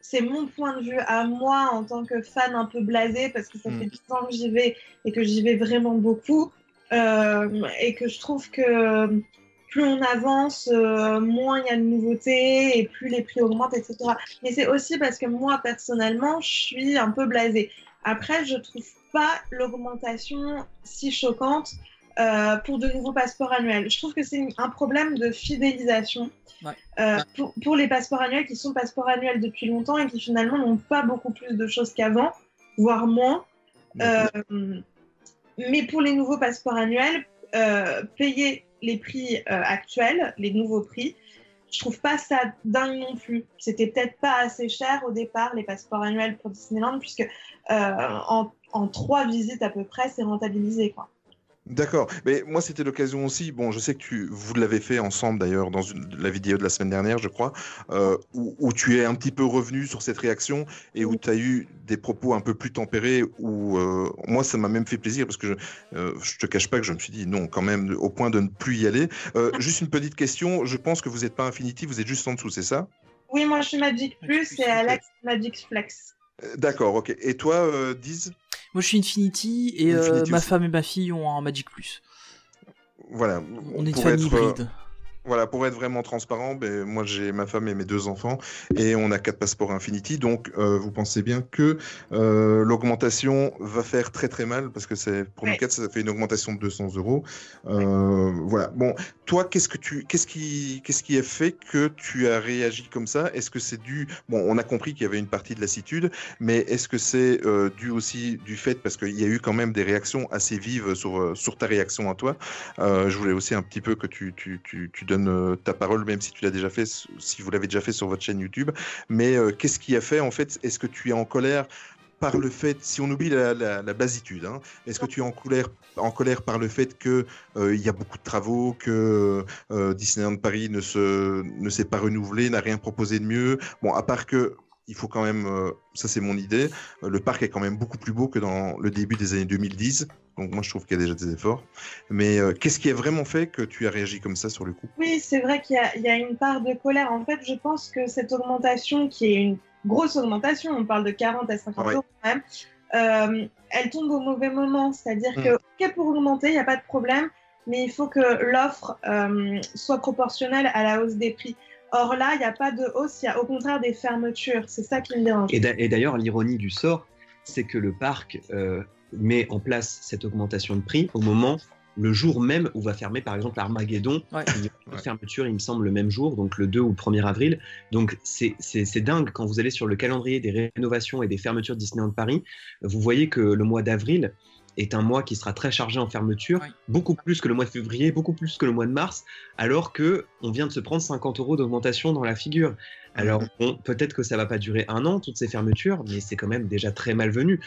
c'est mon point de vue à moi en tant que fan un peu blasé, parce que ça Mm. fait 10 ans que j'y vais et que j'y vais vraiment beaucoup. euh, et que je trouve que plus on avance, euh, moins il y a de nouveautés et plus les prix augmentent, etc. Mais c'est aussi parce que moi, personnellement, je suis un peu blasée. Après, je trouve pas l'augmentation si choquante euh, pour de nouveaux passeports annuels. Je trouve que c'est un problème de fidélisation Ouais. euh, pour, pour les passeports annuels qui sont passeports annuels depuis longtemps et qui finalement n'ont pas beaucoup plus de choses qu'avant, voire moins. Mais pour les nouveaux passeports annuels, payer les prix euh, actuels, les nouveaux prix, je trouve pas ça dingue non plus. C'était peut-être pas assez cher au départ, les passeports annuels pour Disneyland, puisque euh, en, en trois visites à peu près, c'est rentabilisé. Quoi. D'accord, mais moi c'était l'occasion aussi, bon je sais que tu, vous l'avez fait ensemble d'ailleurs dans une- la vidéo de la semaine dernière je crois, euh, où, où tu es un petit peu revenu sur cette réaction et où tu as eu des propos un peu plus tempérés, où euh, moi ça m'a même fait plaisir parce que je, euh, je te cache pas que je me suis dit non quand même au point de ne plus y aller. Euh, juste une petite question, je pense que vous n'êtes pas Infinity, vous êtes juste en dessous, c'est ça? Oui, moi je suis Magic Plus et. Alex Magic Flex. D'accord, ok. Et toi, euh, Diz? Moi, je suis Infinity et euh, Infinity ma femme et ma fille ont un Magic Plus. Voilà. On est une famille être, euh, hybride. Voilà, pour être vraiment transparent, ben, moi j'ai ma femme et mes deux enfants et on a quatre passeports Infinity, donc euh, vous pensez bien que euh, l'augmentation va faire très très mal parce que c'est pour nous quatre ça fait une augmentation de 200 euros. Euh, Voilà. Bon, toi, qu'est-ce que tu, qu'est-ce qui, qu'est-ce qui a fait que tu as réagi comme ça? Est-ce que c'est dû Bon, on a compris qu'il y avait une partie de lassitude, mais est-ce que c'est dû aussi du fait parce qu'il y a eu quand même des réactions assez vives sur sur ta réaction à toi? Je voulais aussi un petit peu que tu, tu, tu, tu donnes euh, ta parole, même si tu l'as déjà fait, si vous l'avez déjà fait sur votre chaîne YouTube. Mais euh, qu'est-ce qui a fait, en fait Est-ce que tu es en colère par le fait, si on oublie la, la, basitude, hein, est-ce que tu es en colère, en colère par le fait que euh, y a beaucoup de travaux, que Disneyland Paris ne se ne s'est pas renouvelé, n'a rien proposé de mieux? Bon, à part que il faut quand même, euh, ça c'est mon idée, euh, le parc est quand même beaucoup plus beau que dans le début des années 2010. Donc moi je trouve qu'il y a déjà des efforts. Mais euh, qu'est-ce qui a vraiment fait que tu as réagi comme ça sur le coup? Oui, c'est vrai qu'il y, a- il y a une part de colère. En fait, je pense que cette augmentation, qui est une grosse augmentation, on parle de 40 à 50 Ouais. euros quand même, elle tombe au mauvais moment. C'est-à-dire Mm. que, ok, pour augmenter, il n'y a pas de problème, mais il faut que l'offre soit proportionnelle à la hausse des prix. Or là, il n'y a pas de hausse, il y a au contraire des fermetures. C'est ça qui me dérange. Et d'a- et d'ailleurs, l'ironie du sort, c'est que le parc euh, met en place cette augmentation de prix au moment, le jour même où va fermer par exemple l'Armageddon. Ouais. Il y a une Ouais. fermeture, il me semble, le même jour, donc le 2 ou le 1er avril. Donc c'est c'est- c'est dingue quand vous allez sur le calendrier des rénovations et des fermetures Disneyland Paris, vous voyez que le mois d'avril est un mois qui sera très chargé en fermeture, beaucoup plus que le mois de février, beaucoup plus que le mois de mars, alors que on vient de se prendre 50 euros d'augmentation dans la figure. Alors Mhm. bon, peut-être que ça va pas durer un an toutes ces fermetures, mais c'est quand même déjà très malvenu.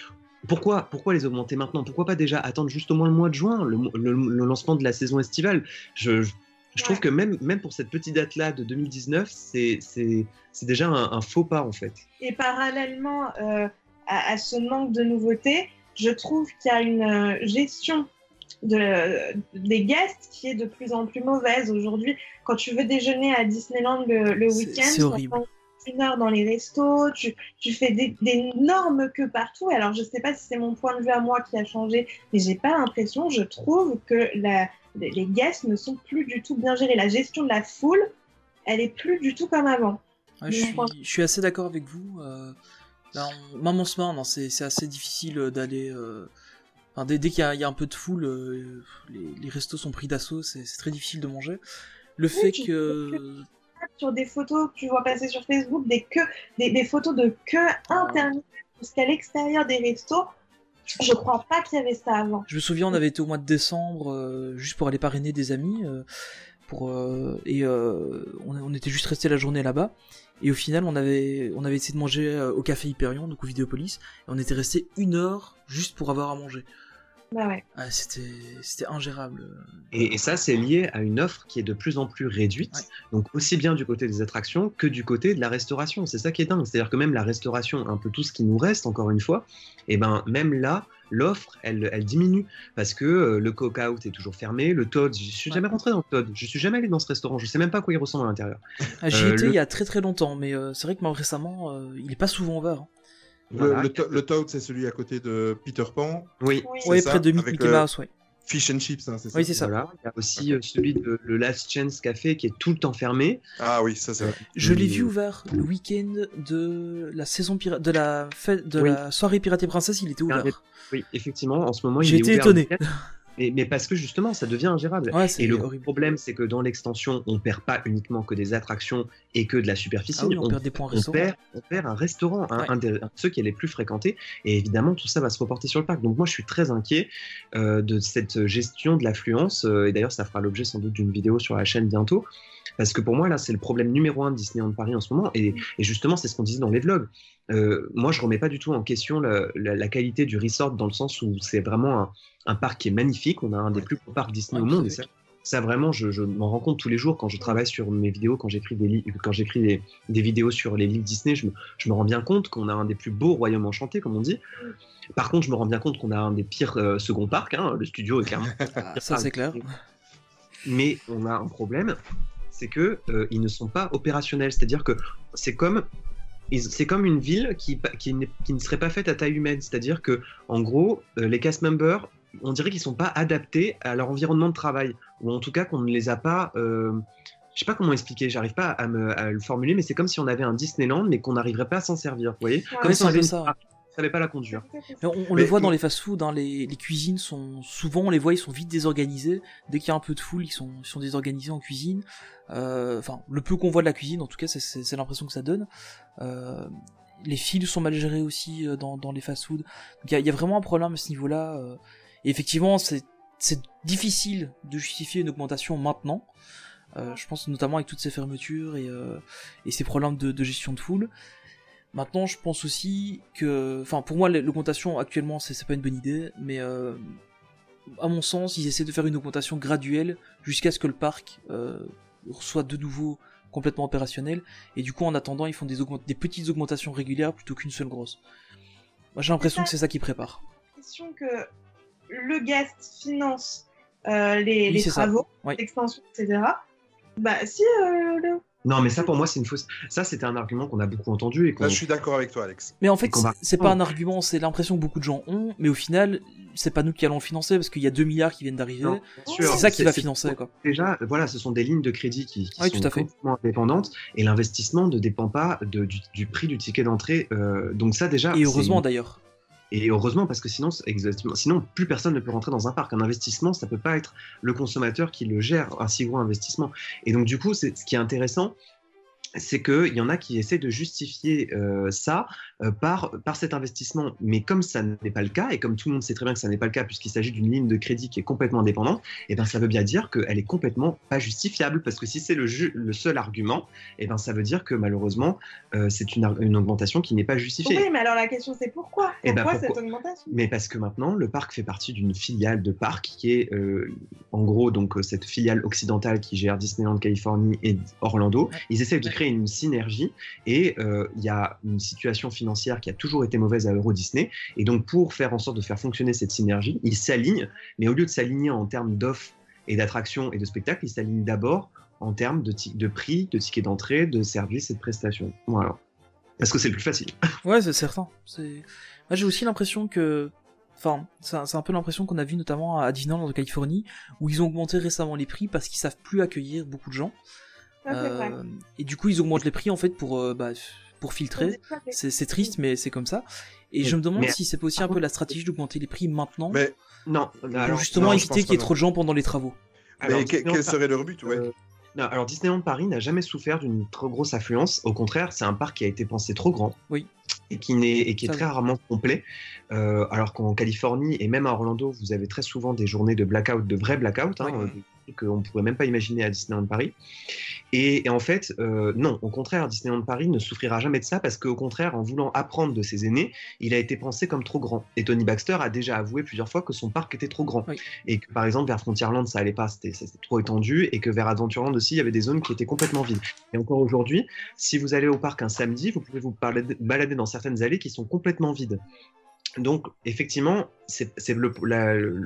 Pourquoi, pourquoi les augmenter maintenant? Pourquoi pas déjà attendre juste au moins le mois de juin, le, mo- le- le lancement de la saison estivale? Je, je, je trouve Ouais. que même, même pour cette petite date-là de 2019, c'est c'est- c'est déjà un, un faux pas en fait. Et parallèlement euh, à, à ce manque de nouveautés, je trouve qu'il y a une euh, gestion de, des guests qui est de plus en plus mauvaise. Aujourd'hui, quand tu veux déjeuner à Disneyland le, week-end, c'est tu horrible. une heure dans les restos, tu, tu fais d'énormes queues partout. Alors, je sais pas si c'est mon point de vue à moi qui a changé, mais j'ai pas l'impression, je trouve que la, les les guests ne sont plus du tout bien gérés. La gestion de la foule, elle est plus du tout comme avant. Ouais, je, Mais suis, enfin- je suis assez d'accord avec vous. euh, là, on- même en ce moment, non, c'est assez difficile euh, d'aller. euh, enfin, dès dès qu'il y, a- il y a un peu de foule, euh, les, les restos sont pris d'assaut, c'est très difficile de manger. Le fait tu- que. sur des photos que tu vois passer sur Facebook, des queues, des, des photos de queues interminables jusqu'à l'extérieur des restos. Je crois pas qu'il y avait ça avant. Je me souviens, on avait été au mois de décembre euh, juste pour aller parrainer des amis. euh, pour, euh, et on, on était juste resté la journée là-bas. Et au final, on avait, on avait essayé de manger euh, au café Hyperion, donc au Vidéopolis. Et on était resté une heure juste pour avoir à manger. Bah ouais. Ah, c'était, c'était ingérable. Et, et ça, c'est lié à une offre qui est de plus en plus réduite, Ouais. donc aussi bien du côté des attractions que du côté de la restauration. C'est ça qui est dingue. C'est-à-dire que même la restauration, un peu tout ce qui nous reste, encore une fois, et ben même là, l'offre, elle, elle diminue parce que euh, le cook-out est toujours fermé, le Todd, je suis Ouais. jamais rentré dans le Todd, je suis jamais allé dans ce restaurant, je sais même pas à quoi il ressemble à l'intérieur. Ah, J'y Euh, étais le- il y a très très longtemps, mais euh, c'est vrai que moi récemment, euh, il est pas souvent ouvert. hein. Le, Voilà. le, to- le Toad, c'est celui à côté de Peter Pan. Oui, Oui. C'est Ouais, ça, près de Mickey le- Mouse, ouais. Fish and chips, hein, c'est ça Oui, c'est ça. Voilà. Il y a aussi euh, celui de le Last Chance Café qui est tout le temps fermé. Ah oui, ça c'est vrai. Je l'ai vu ouvert le week-end de la saison pira- de la fête de Oui. la soirée Pirate et Princesse, il était ouvert. Oui, effectivement, en ce moment, il J'ai est été ouvert étonné. Mais, mais parce que justement, ça devient ingérable. Ouais, Et le horrible. problème, c'est que dans l'extension, on perd pas uniquement que des attractions et que de la superficie. Ah oui, on on, perd des points on perd, on perd un restaurant, un, Ouais. un des- un de ceux qui est les plus fréquentés. Et évidemment, tout ça va se reporter sur le parc. Donc moi, je suis très inquiet euh, de cette gestion de l'affluence. euh, et d'ailleurs, ça fera l'objet sans doute d'une vidéo sur la chaîne bientôt. Parce que pour moi, là, c'est le problème numéro un de Disneyland Paris en ce moment. Et, et justement, c'est ce qu'on disait dans les vlogs. Euh, moi, je remets pas du tout en question la, la- la qualité du resort dans le sens où c'est vraiment un, un parc qui est magnifique. On a un des plus beaux parcs Disney au monde. Et ça, ça vraiment, je, je m'en rends compte tous les jours quand je travaille sur mes vidéos, quand j'écris des, quand j'écris des, des vidéos sur les livres Disney, je me, je me rends bien compte qu'on a un des plus beaux royaumes enchantés, comme on dit. Par contre, je me rends bien compte qu'on a un des pires euh, second parcs. hein. Le studio est clairement ça c'est clair. mais on a un problème, c'est que euh, ils ne sont pas opérationnels. C'est-à-dire que c'est comme c'est comme une ville qui, qui, qui ne serait pas faite à taille humaine. C'est-à-dire que en gros, euh, les cast members, on dirait qu'ils sont pas adaptés à leur environnement de travail, ou en tout cas qu'on ne les a pas. Euh, je sais pas comment expliquer, j'arrive pas à, me, à le formuler, mais c'est comme si on avait un Disneyland, mais qu'on n'arriverait pas à s'en servir. Vous voyez Comme Ouais, si on avait une ça, savait pas la conduire. Mais on, on Mais- le voit dans les fast-food, hein, les, les cuisines sont souvent, on les voit, ils sont vite désorganisés. Dès qu'il y a un peu de foule, ils sont, ils sont désorganisés en cuisine. Euh, Enfin, le peu qu'on voit de la cuisine, en tout cas, c'est- l'impression que ça donne. Euh, les fils sont mal gérés aussi euh, dans, dans les fast-food. Y il y a vraiment un problème à ce niveau-là. Et effectivement, c'est difficile de justifier une augmentation maintenant. Euh, je pense notamment avec toutes ces fermetures et, euh, et ces problèmes de, de gestion de foule. Maintenant, je pense aussi que, enfin, pour moi, l'augmentation actuellement, c'est pas une bonne idée, mais euh, à mon sens, ils essaient de faire une augmentation graduelle jusqu'à ce que le parc soit de nouveau complètement opérationnel. Et du coup, en attendant, ils font des, augment- des petites augmentations régulières plutôt qu'une seule grosse. Moi, j'ai l'impression que c'est ça qu'ils préparent. l'impression que le guest finance euh, les, Oui, travaux, Oui. l'extension, etc. Bah si, euh, Léo. Non, mais ça pour moi c'est une fausse. Ça c'était un argument qu'on a beaucoup entendu et qu'on. Là, je suis d'accord avec toi, Alex. Mais en fait, va- c'est- c'est pas un argument, c'est l'impression que beaucoup de gens ont, mais au final, c'est pas nous qui allons le financer parce qu'il y a 2 milliards qui viennent d'arriver. C'est ça qui C'est- va c'est- financer, quoi. Déjà, voilà, ce sont des lignes de crédit qui, qui Oui, sont tout à fait. complètement indépendantes et l'investissement ne dépend pas de- du, du prix du ticket d'entrée. euh, donc ça déjà. Et heureusement d'ailleurs. Et heureusement parce que sinon, plus personne ne peut rentrer dans un parc. Un investissement, ça peut pas être le consommateur qui le gère un si gros investissement. Et donc du coup, ce qui est intéressant. C'est qu'il y en a qui essaient de justifier euh, ça par, par cet investissement. Mais comme ça n'est pas le cas, et comme tout le monde sait très bien que ça n'est pas le cas, puisqu'il s'agit d'une ligne de crédit qui est complètement indépendante, et ben ça veut bien dire qu'elle est complètement pas justifiable. Parce que si c'est le, seul argument, et ben ça veut dire que malheureusement, euh, c'est une, augmentation qui n'est pas justifiée. Oui, mais alors la question c'est pourquoi? Eh ben, Pourquoi pourquoi cette augmentation? Mais parce que maintenant, le parc fait partie d'une filiale de parc qui est, euh, en gros, donc euh, cette filiale occidentale qui gère Disneyland Californie et Orlando. Ils essaient de créer une synergie et euh, il y a une situation financière qui a toujours été mauvaise à Euro Disney. Et donc, pour faire en sorte de faire fonctionner cette synergie, ils s'alignent, mais au lieu de s'aligner en termes d'offres et d'attractions et de spectacles, ils s'alignent d'abord en termes de, prix, de tickets d'entrée, de services et de prestations. Voilà. Parce que c'est le plus facile. Ouais, c'est certain. Moi, j'ai aussi l'impression que. Enfin, c'est un, peu l'impression qu'on a vu notamment à Disneyland en Californie, où ils ont augmenté récemment les prix parce qu'ils savent plus accueillir beaucoup de gens. Euh, et du coup, ils augmentent les prix en fait pour, euh, bah, pour filtrer. C'est, triste, mais c'est comme ça. Et je me demande mais- si c'est pas aussi un peu la stratégie d'augmenter les prix maintenant, Mais, Non, pour alors, justement non, éviter qu'il y ait trop de gens pendant les travaux. alors, mais quel serait leur but ouais. Euh, non, alors Disneyland Paris n'a jamais souffert d'une trop grosse affluence. Au contraire, c'est un parc qui a été pensé trop grand. Oui. Et qui, n'est, et qui est Ça, très rarement complet. Euh, alors qu'en Californie et même à Orlando, vous avez très souvent des journées de blackout, de vrais blackouts, hein, Oui. euh, qu'on ne pourrait même pas imaginer à Disneyland Paris. Et, et en fait, euh, non, au contraire, Disneyland Paris ne souffrira jamais de ça parce qu'au contraire, en voulant apprendre de ses aînés, il a été pensé comme trop grand. Et Tony Baxter a déjà avoué plusieurs fois que son parc était trop grand. Oui. Et que par exemple, vers Frontierland, ça allait pas, c'était trop étendu. Et que vers Adventureland aussi, il y avait des zones qui étaient complètement vides. Et encore aujourd'hui, si vous allez au parc un samedi, vous pouvez vous balader dans certaines allées qui sont complètement vides. Donc, effectivement,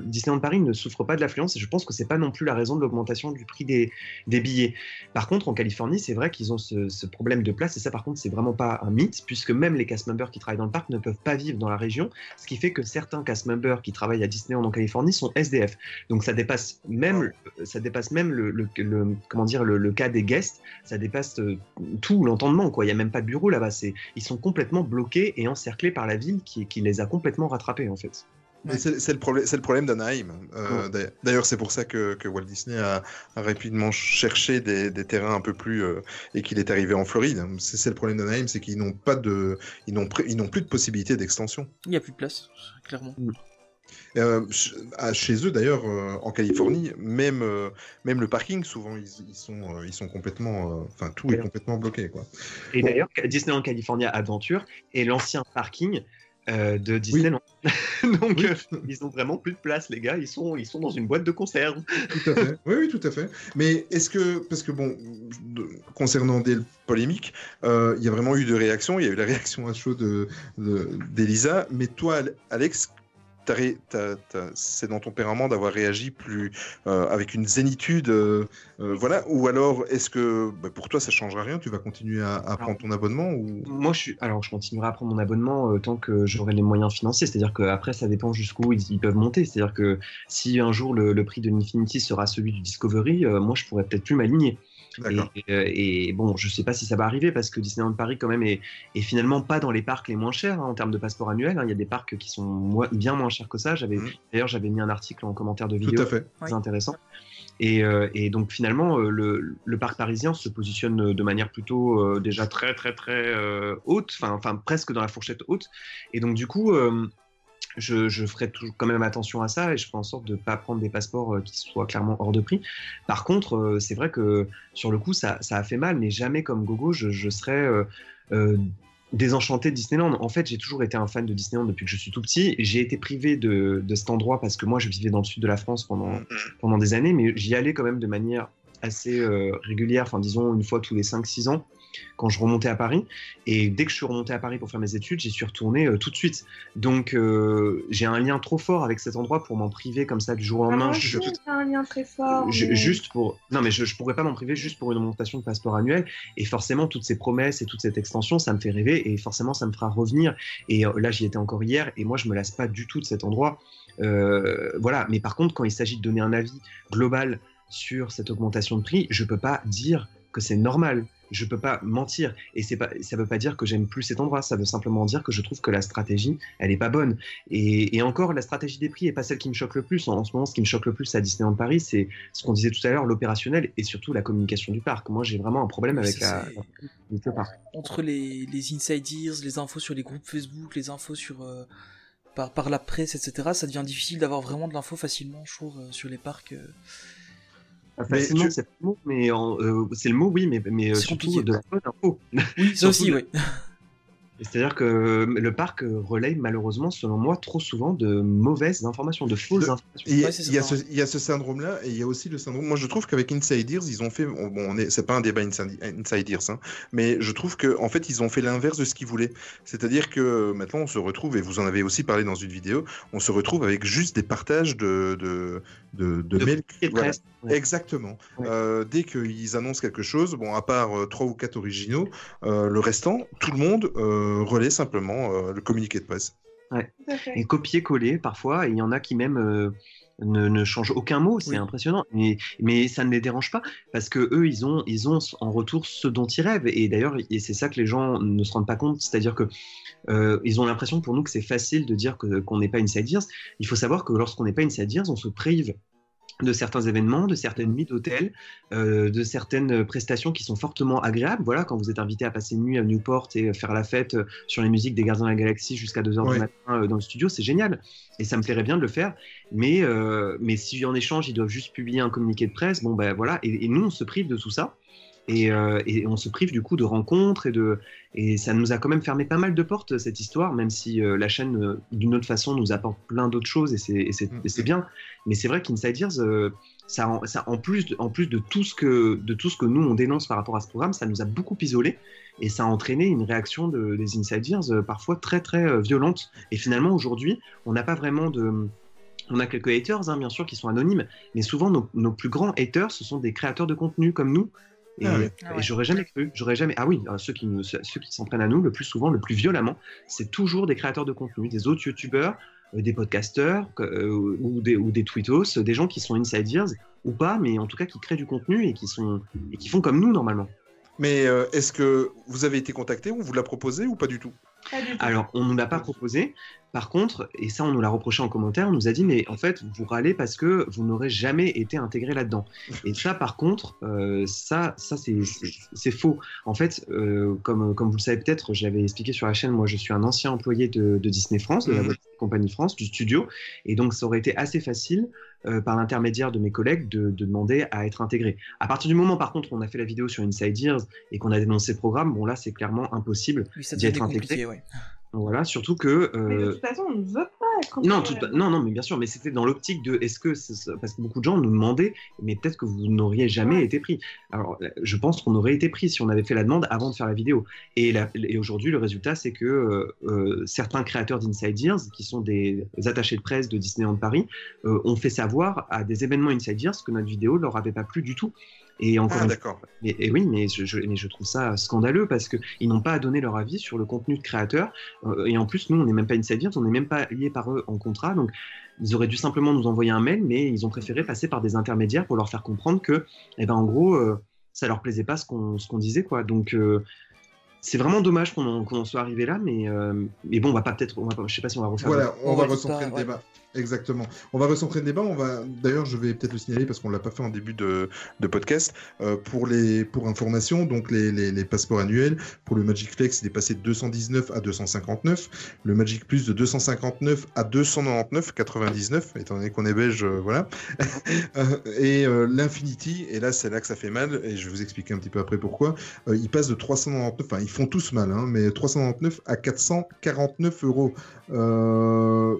Disneyland Paris ne souffre pas de l'affluence et je pense que c'est pas non plus la raison de l'augmentation du prix des, billets. Par contre, en Californie, c'est vrai qu'ils ont ce, problème de place et ça, par contre, c'est vraiment pas un mythe puisque même les cast members qui travaillent dans le parc ne peuvent pas vivre dans la région, ce qui fait que certains cast members qui travaillent à Disneyland en Californie sont SDF. Donc, ça dépasse même, ça dépasse même le, comment dire, le, cas des guests, ça dépasse euh, tout l'entendement. Il y a même pas de bureau là-bas. Ils sont complètement bloqués et encerclés par la ville qui, qui les a complètement rattrapés en fait. C'est le problème, c'est le problème d'Anaheim. Euh, d'ailleurs- D'ailleurs, c'est pour ça que, que Walt Disney a, a rapidement cherché des, des terrains un peu plus euh, et qu'il est arrivé en Floride. C'est le problème d'Anaheim, c'est qu'ils n'ont pas de, ils n'ont pré- ils n'ont plus de possibilité d'extension. Il n'y a plus de place, clairement. Euh, ch- à- chez eux, d'ailleurs, euh, en Californie, même, euh, même le parking, souvent, ils, ils sont, euh, ils sont complètement, euh, enfin, tout est complètement bloqué, quoi. Et Bon. d'ailleurs, Disneyland California Adventure est l'ancien parking euh, de Disneyland. Donc, Oui. euh, ils ont vraiment plus de place, les gars. Ils sont, ils sont dans une boîte de conserve. Tout à fait. Oui, oui, tout à fait. Mais est-ce que, parce que bon, de- concernant des polémiques, euh, il y a vraiment eu de réactions. Il y a eu la réaction à chaud de de- d'Elisa. mais toi, Alex, c'est dans ton tempérament d'avoir réagi plus euh, avec une zénitude, euh, euh, voilà. Ou alors, est-ce que bah, pour toi, ça changera rien Tu vas continuer à, prendre ton abonnement ou? Moi, je. Alors, je continuerai à prendre mon abonnement tant que j'aurai les moyens financiers. C'est-à-dire qu'après, ça dépend jusqu'où ils, peuvent monter. C'est-à-dire que si un jour le, le prix de l'Infinity sera celui du Discovery, moi, je pourrais peut-être plus m'aligner. Et, euh, et bon, je sais pas si ça va arriver parce que Disneyland Paris quand même est, est finalement pas dans les parcs les moins chers hein, en termes de passeport annuel. hein. Il y a des parcs qui sont bien moins chers que ça. J'avais Mhm. d'ailleurs j'avais mis un article en commentaire de Tout vidéo à fait. très Oui. intéressant. Et, euh, et donc finalement euh, le, le parc parisien se positionne de manière plutôt euh, déjà très très très euh, haute, enfin enfin presque dans la fourchette haute. Et donc du coup euh, je, je ferai toujours quand même attention à ça et je ferai en sorte de ne pas prendre des passeports euh, qui soient clairement hors de prix. Par contre, euh, c'est vrai que sur le coup, ça, ça a fait mal, mais jamais comme Gogo, je, je serais euh, euh, désenchanté de Disneyland. En fait, j'ai toujours été un fan de Disneyland depuis que je suis tout petit. J'ai été privé de, de cet endroit parce que moi, je vivais dans le sud de la France pendant, pendant des années, mais j'y allais quand même de manière assez euh, régulière, enfin disons une fois tous les 5-6 ans quand je remontais à Paris. Et dès que je suis remonté à Paris pour faire mes études, j'y suis retourné euh, tout de suite. Donc euh, j'ai un lien trop fort avec cet endroit pour m'en priver comme ça du jour au Ah, lendemain. Je- aussi, j'ai un lien très fort. ju- mais- juste pour non mais je, je pourrais pas m'en priver juste pour une augmentation de passeport annuel et forcément toutes ces promesses et toute cette extension ça me fait rêver et forcément ça me fera revenir et euh, là j'y étais encore hier et moi je me lasse pas du tout de cet endroit Euh, voilà mais par contre quand il s'agit de donner un avis global sur cette augmentation de prix je peux pas dire que c'est normal je peux pas mentir et c'est pas ça veut pas dire que j'aime plus cet endroit ça veut simplement dire que je trouve que la stratégie elle est pas bonne et, et encore la stratégie des prix est pas celle qui me choque le plus en, en ce moment ce qui me choque le plus à Disneyland Paris c'est ce qu'on disait tout à l'heure, l'opérationnel et surtout la communication du parc. Moi, j'ai vraiment un problème avec Ça, la, parc. entre les, les inside ears, les infos sur les groupes Facebook, les infos sur euh, par, par la presse, etc., ça devient difficile d'avoir vraiment de l'info facilement, je trouve, euh, sur les parcs. euh. Facilement, tu- c'est pas le mot, mais en- euh, c'est le mot, oui, mais, mais euh, C'est surtout compliqué. de la bonne info. Oui, ça aussi, oui. C'est-à-dire que le parc euh, relaye malheureusement, selon moi, trop souvent de mauvaises informations, de fausses informations. Il y a- Ouais, c'est il y, a ça. ce- il y a ce syndrome-là, et il y a aussi le syndrome. Moi, je trouve qu'avec Inside Ears, ils ont fait. Bon, on est, c'est pas un débat Inside Inside Ears, hein, mais je trouve que en fait, ils ont fait l'inverse de ce qu'ils voulaient. C'est-à-dire que maintenant, on se retrouve, et vous en avez aussi parlé dans une vidéo, on se retrouve avec juste des partages de de de, de De mails. Voilà. ouais. Exactement. Ouais. Euh, dès qu'ils annoncent quelque chose, bon, à part euh, trois ou quatre originaux, euh, le restant, tout le monde euh, relaie simplement euh, le communiqué de presse. Fait. et copier-coller parfois, et il y en a qui même euh, ne, ne changent aucun mot, c'est Oui. impressionnant, mais, mais ça ne les dérange pas, parce que eux, ils ont, ils ont en retour ce dont ils rêvent, et d'ailleurs, et c'est ça que les gens ne se rendent pas compte, c'est-à-dire que euh, ils ont l'impression pour nous que c'est facile de dire que- qu'on n'est pas Inside Ears. Il faut savoir que lorsqu'on n'est pas Inside Ears, on se prive de certains événements, de certaines nuits d'hôtel, euh, de certaines prestations qui sont fortement agréables. Voilà, quand vous êtes invité à passer une nuit à Newport et faire la fête euh, sur les musiques des Gardiens de la Galaxie jusqu'à 2h Ouais. du matin euh, dans le studio, c'est génial. Et ça me plairait bien de le faire. Mais, euh, mais si en échange, ils doivent juste publier un communiqué de presse, bon ben voilà. Et, et nous, on se prive de tout ça. Et, euh, et on se prive du coup de rencontres et de et ça nous a quand même fermé pas mal de portes cette histoire, même si euh, la chaîne euh, d'une autre façon nous apporte plein d'autres choses et c'est Mm. bien. Mais c'est vrai qu'Inside Ears, euh, ça, en- ça en plus de, en plus de tout ce que de tout ce que nous on dénonce par rapport à ce programme, ça nous a beaucoup isolé et ça a entraîné une réaction de, des Inside Ears euh, parfois très très violente. Et finalement aujourd'hui, on n'a pas vraiment de on a quelques haters, hein, bien sûr, qui sont anonymes, mais souvent nos, nos plus grands haters, ce sont des créateurs de contenu comme nous. Et, Ah oui. et Ah j'aurais jamais cru, j'aurais jamais. Ah oui, euh, ceux qui nous- ceux ceux qui s'en prennent à nous le plus souvent, le plus violemment, c'est toujours des créateurs de contenu, des autres youtubeurs, euh, des podcasteurs euh, ou des ou des tweetos, euh, des gens qui sont inside ears ou pas, mais en tout cas qui créent du contenu et qui sont et qui font comme nous normalement. Mais euh, est-ce que vous avez été contacté, on vous l'a proposé ou pas du tout? Pas du tout. Alors, on nous l'a pas proposé. Par contre, et ça, on nous l'a reproché en commentaire, on nous a dit, mais en fait, vous râlez parce que vous n'aurez jamais été intégré là-dedans. Et ça, par contre, euh, ça, ça c'est- faux. En fait, euh, comme, comme vous le savez peut-être, j'avais expliqué sur la chaîne, moi, je suis un ancien employé de, de Disney France, de la Mhm. Company France, du studio. Et donc, ça aurait été assez facile, euh, par l'intermédiaire de mes collègues, de, de demander à être intégré. À partir du moment, par contre, où on a fait la vidéo sur Inside Ears et qu'on a dénoncé le programme, bon, là, c'est clairement impossible. Oui, D'y être intégré. ouais. Voilà, surtout que. Mais de euh, toute façon, on ne veut pas non, tout- non, non, mais bien sûr, mais c'était dans l'optique de est-ce que parce que beaucoup de gens nous demandaient, mais peut-être que vous n'auriez jamais Ouais. été pris. Alors, euh, je pense qu'on aurait été pris si on avait fait la demande avant de faire la vidéo. Et, la- et aujourd'hui, le résultat, c'est que euh, certains créateurs d'Inside Ears, qui sont des attachés de presse de Disneyland Paris, euh, ont fait savoir à des événements Inside Ears que notre vidéo leur avait pas plu du tout. Et encore Ah, une d'accord. et, et oui, mais je, je- mais je trouve ça scandaleux parce qu'ils n'ont pas à donner leur avis sur le contenu de créateurs. Euh, et en plus, nous, on n'est même pas insiders, on n'est même pas liés par eux en contrat. Donc, ils auraient dû simplement nous envoyer un mail, mais ils ont préféré passer par des intermédiaires pour leur faire comprendre que, eh ben, en gros, euh, ça leur plaisait pas ce qu'on ce qu'on disait. quoi. Donc, euh, c'est vraiment dommage qu'on en, qu'on en soit arrivé là, mais, euh, mais bon, on va pas peut-être, on va pas- je sais pas si on va refaire. Voilà, on, On va va recentrer le ouais. Exactement. On va recentrer le débat. On va. D'ailleurs, je vais peut-être le signaler parce qu'on l'a pas fait en début. de, podcast. Euh, pour, les, pour information, donc les, les, les passeports annuels, pour le Magic Flex, il est passé de 219 à 259. Le Magic Plus de 259 à 299,99, étant donné qu'on est belge, euh, voilà. Euh, et l'Infinity, et là c'est là que ça fait mal, et je vais vous expliquer un petit peu après pourquoi, euh, il passe de 399, enfin ils font tous mal, hein, mais 399 à 449 euros. Euh,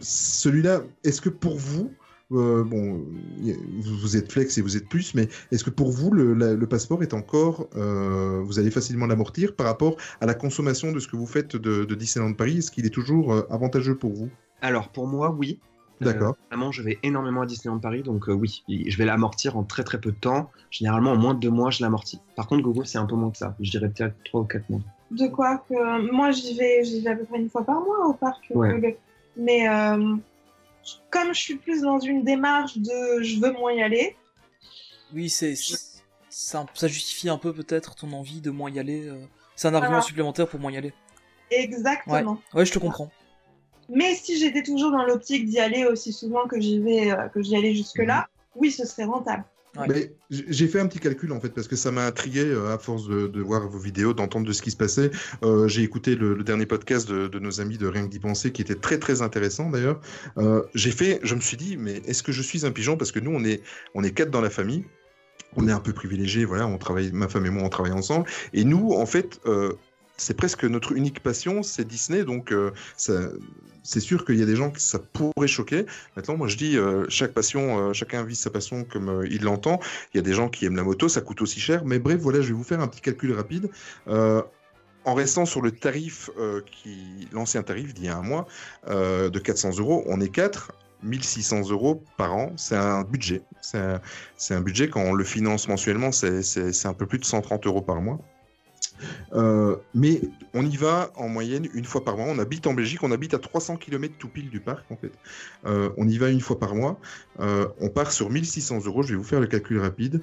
Celui-là, est-ce que pour vous, euh, bon, vous, vous êtes flex et vous êtes plus, mais est-ce que pour vous, le, la- le passeport est encore, euh, vous allez facilement l'amortir par rapport à la consommation de ce que vous faites de, de Disneyland Paris? Est-ce qu'il est toujours euh, avantageux pour vous? Alors, pour moi, oui. D'accord. Euh, vraiment, je vais énormément à Disneyland Paris, donc euh, oui, je vais l'amortir en très très peu de temps. Généralement, en moins de deux mois, je l'amortis. Par contre, Google, c'est un peu moins que ça. Je dirais peut-être trois ou quatre mois. De quoi que moi j'y vais, j'y vais à peu près une fois par mois au parc. Ouais. Mais euh, comme je suis plus dans une démarche de je veux moins y aller, Oui, c'est ça, ça justifie un peu peut-être ton envie de moins y aller. euh. C'est un argument Voilà. supplémentaire pour moins y aller. exactement. Ouais, je te comprends. Mais si j'étais toujours dans l'optique d'y aller aussi souvent que j'y vais, euh, que j'y allais jusque-là, oui, ce serait rentable. J'ai fait un petit calcul en fait parce que ça m'a intrigué euh, à force de, voir vos vidéos, d'entendre de ce qui se passait. Euh, j'ai écouté le, dernier podcast de, nos amis de Rien que d'y penser qui était très très intéressant d'ailleurs. Euh, j'ai fait, je me suis dit, mais est-ce que je suis un pigeon? Parce que nous on est on est quatre dans la famille. On est un peu privilégiés, voilà, on travaille, ma femme et moi, on travaille ensemble. Et nous, en fait, euh, c'est presque notre unique passion, c'est Disney. Donc, euh, c'est sûr qu'il y a des gens que ça pourrait choquer. Maintenant, moi, je dis, euh, chaque passion, euh, chacun vit sa passion comme il l'entend. Il y a des gens qui aiment la moto, ça coûte aussi cher. Mais bref, voilà, je vais vous faire un petit calcul rapide. En restant sur le tarif, qui l'ancien tarif d'il y a un mois, de 400 euros, on est 4. 1600 euros par an, c'est un budget. C'est un, un budget, quand on le finance mensuellement, c'est un peu plus de 130 euros par mois. Euh, mais on y va en moyenne une fois par mois. On habite en Belgique, on habite à 300 km tout pile du parc en fait. Euh, on y va une fois par mois. Euh, on part sur 1600 euros. Je vais vous faire le calcul rapide.